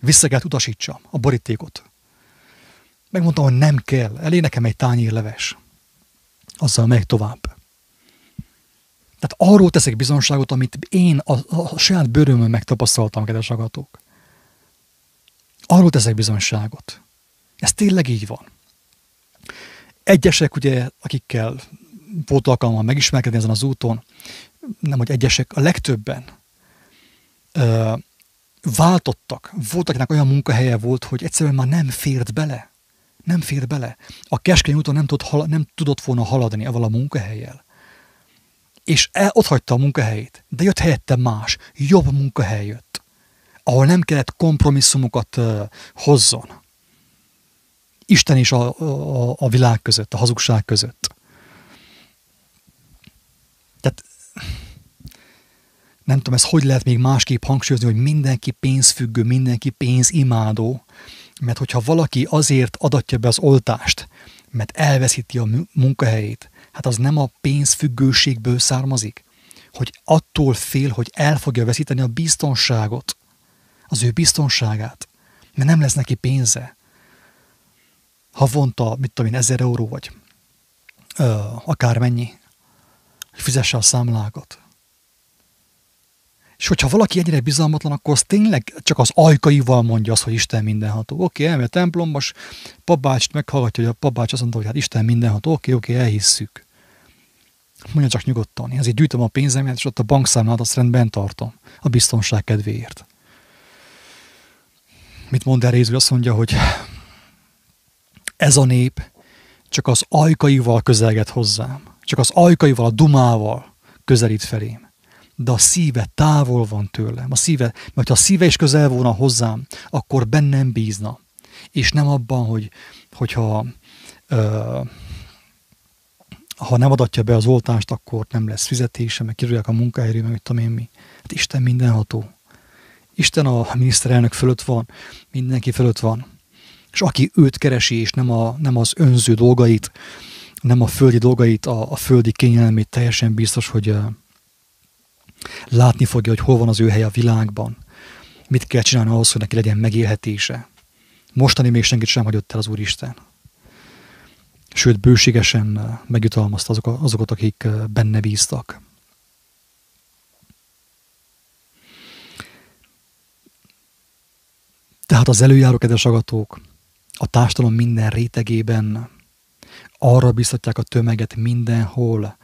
Vissza kellett utasítsam a borítékot. Megmondtam, hogy nem kell, elég nekem egy tányér leves. Azzal megy tovább. Tehát arról teszek bizonságot, amit én a, a saját bőrömön megtapasztaltam, kedves agatók. Arról teszek bizonságot. Ez tényleg így van. Egyesek, ugye, akikkel volt alkalommal megismerkedni ezen az úton, nem, hogy egyesek, a legtöbben váltottak. Volt, akinek olyan munkahelye volt, hogy egyszerűen már nem fért bele. Nem fért bele. A keskeny úton nem tudott, nem tudott volna haladni avval a munkahelyjel. És el, ott hagyta a munkahelyét, de jött helyette más, jobb munkahely jött, ahol nem kellett kompromisszumokat uh, hozzon. Isten is a, a, a világ között, a hazugság között. Tehát nem tudom, ez hogy lehet még másképp hangsúlyozni, hogy mindenki pénzfüggő, mindenki pénzimádó, mert hogyha valaki azért adatja be az oltást, mert elveszíti a munkahelyét, hát az nem a pénzfüggőségből származik, hogy attól fél, hogy el fogja veszíteni a biztonságot, az ő biztonságát, mert nem lesz neki pénze. Havonta, mit tudom én, ezer euró vagy, ö, akármennyi, hogy fizesse a számlákat. És hogyha valaki ennyire bizalmatlan, akkor az tényleg csak az ajkaival mondja azt, hogy Isten mindenható. Oké, elmegy a templomba, papácst meghallgatja, hogy a papács azt mondta, hogy hát Isten mindenható. Oké, oké, elhisszük. Mondja csak nyugodtan. Én azért gyűjtöm a pénzemet, és ott a bankszámlát azt rendben tartom. A biztonság kedvéért. Mit mond el Réző? Azt mondja, hogy ez a nép csak az ajkaival közelget hozzám. Csak az ajkaival, a dumával közelít felém de a szíve távol van tőlem. A szíve, mert ha a szíve is közel volna hozzám, akkor bennem bízna. És nem abban, hogy, hogyha ö, ha nem adatja be az oltást, akkor nem lesz fizetése, meg kirúgják a munkahelyről, meg tudom én mi. Hát Isten mindenható. Isten a miniszterelnök fölött van, mindenki fölött van. És aki őt keresi, és nem, a, nem az önző dolgait, nem a földi dolgait, a, a földi kényelmét, teljesen biztos, hogy, Látni fogja, hogy hol van az ő helye a világban. Mit kell csinálni ahhoz, hogy neki legyen megélhetése. Mostani még senkit sem hagyott el az Úristen. Sőt, bőségesen megjutalmazta azokat, akik benne bíztak. Tehát az előjáró kedves agatók a társadalom minden rétegében arra biztatják a tömeget mindenhol,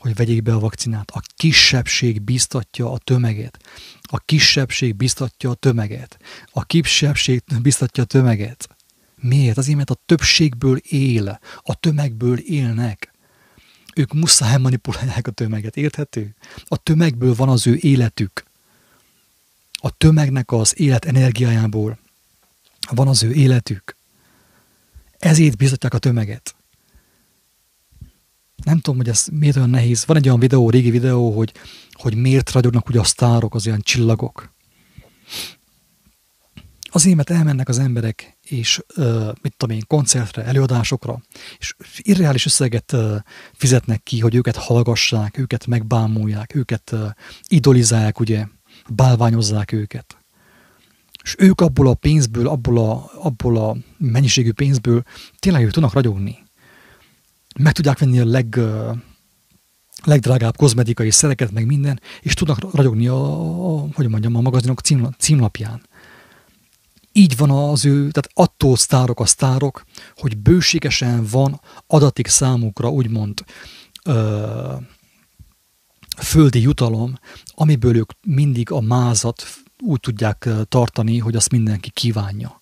hogy vegyék be a vakcinát. A kisebbség biztatja a tömeget. A kisebbség biztatja a tömeget. A kisebbség biztatja a tömeget. Miért? Azért, mert a többségből él, a tömegből élnek. Ők muszáj manipulálják a tömeget, érthető? A tömegből van az ő életük. A tömegnek az élet energiájából van az ő életük. Ezért biztatják a tömeget. Nem tudom, hogy ez miért olyan nehéz. Van egy olyan videó, régi videó, hogy, hogy miért ragyognak ugye a sztárok, az olyan csillagok. Azért, mert elmennek az emberek, és uh, mit tudom én, koncertre, előadásokra, és irreális összeget uh, fizetnek ki, hogy őket hallgassák, őket megbámulják, őket uh, idolizálják, ugye, bálványozzák őket. És ők abból a pénzből, abból a, abból a mennyiségű pénzből tényleg ők tudnak ragyogni. Meg tudják venni a leg, legdrágább kozmetikai szereket, meg minden, és tudnak ragyogni a, a hogy mondjam, a magazinok cím, címlapján így van az ő, tehát attól sztárok a sztárok, hogy bőségesen van adatik számukra, úgymond ö, földi jutalom, amiből ők mindig a mázat úgy tudják tartani, hogy azt mindenki kívánja.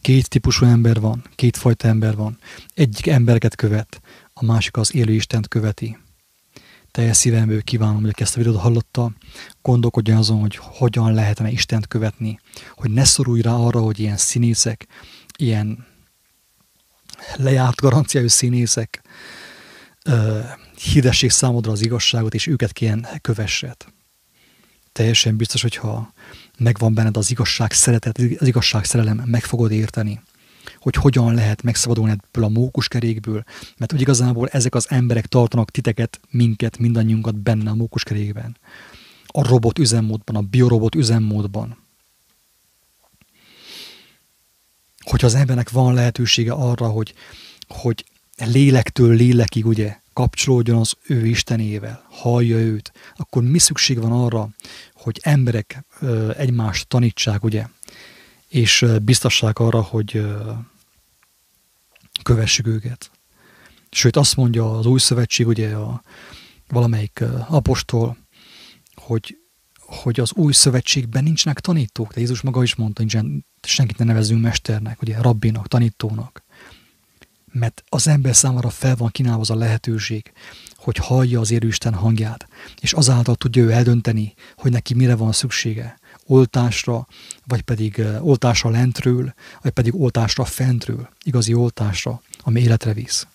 Két típusú ember van, kétfajta ember van. Egyik embereket követ, a másik az élő Istent követi. Teljes szívemből kívánom, hogy ezt a videót hallotta, gondolkodjon azon, hogy hogyan lehetne Istent követni, hogy ne szorulj rá arra, hogy ilyen színészek, ilyen lejárt garanciájú színészek uh, hirdessék számodra az igazságot, és őket kien kövesset. Teljesen biztos, hogyha megvan benned az igazság szeretet, az igazság szerelem, meg fogod érteni, hogy hogyan lehet megszabadulni ebből a mókuskerékből, mert úgy igazából ezek az emberek tartanak titeket, minket, mindannyiunkat benne a mókuskerékben. A robot üzemmódban, a biorobot üzemmódban. Hogyha az embernek van lehetősége arra, hogy, hogy lélektől lélekig ugye kapcsolódjon az ő Istenével, hallja őt, akkor mi szükség van arra, hogy emberek egymást tanítsák, ugye, és biztassák arra, hogy kövessük őket. Sőt, azt mondja az új szövetség, ugye a valamelyik apostol, hogy, hogy az új szövetségben nincsenek tanítók, de Jézus maga is mondta, hogy senkit ne nevezünk mesternek, ugye rabbinak, tanítónak. Mert az ember számára fel van kínálva az a lehetőség, hogy hallja az érőisten hangját, és azáltal tudja ő eldönteni, hogy neki mire van szüksége. Oltásra, vagy pedig oltásra lentről, vagy pedig oltásra fentről, igazi oltásra, ami életre visz.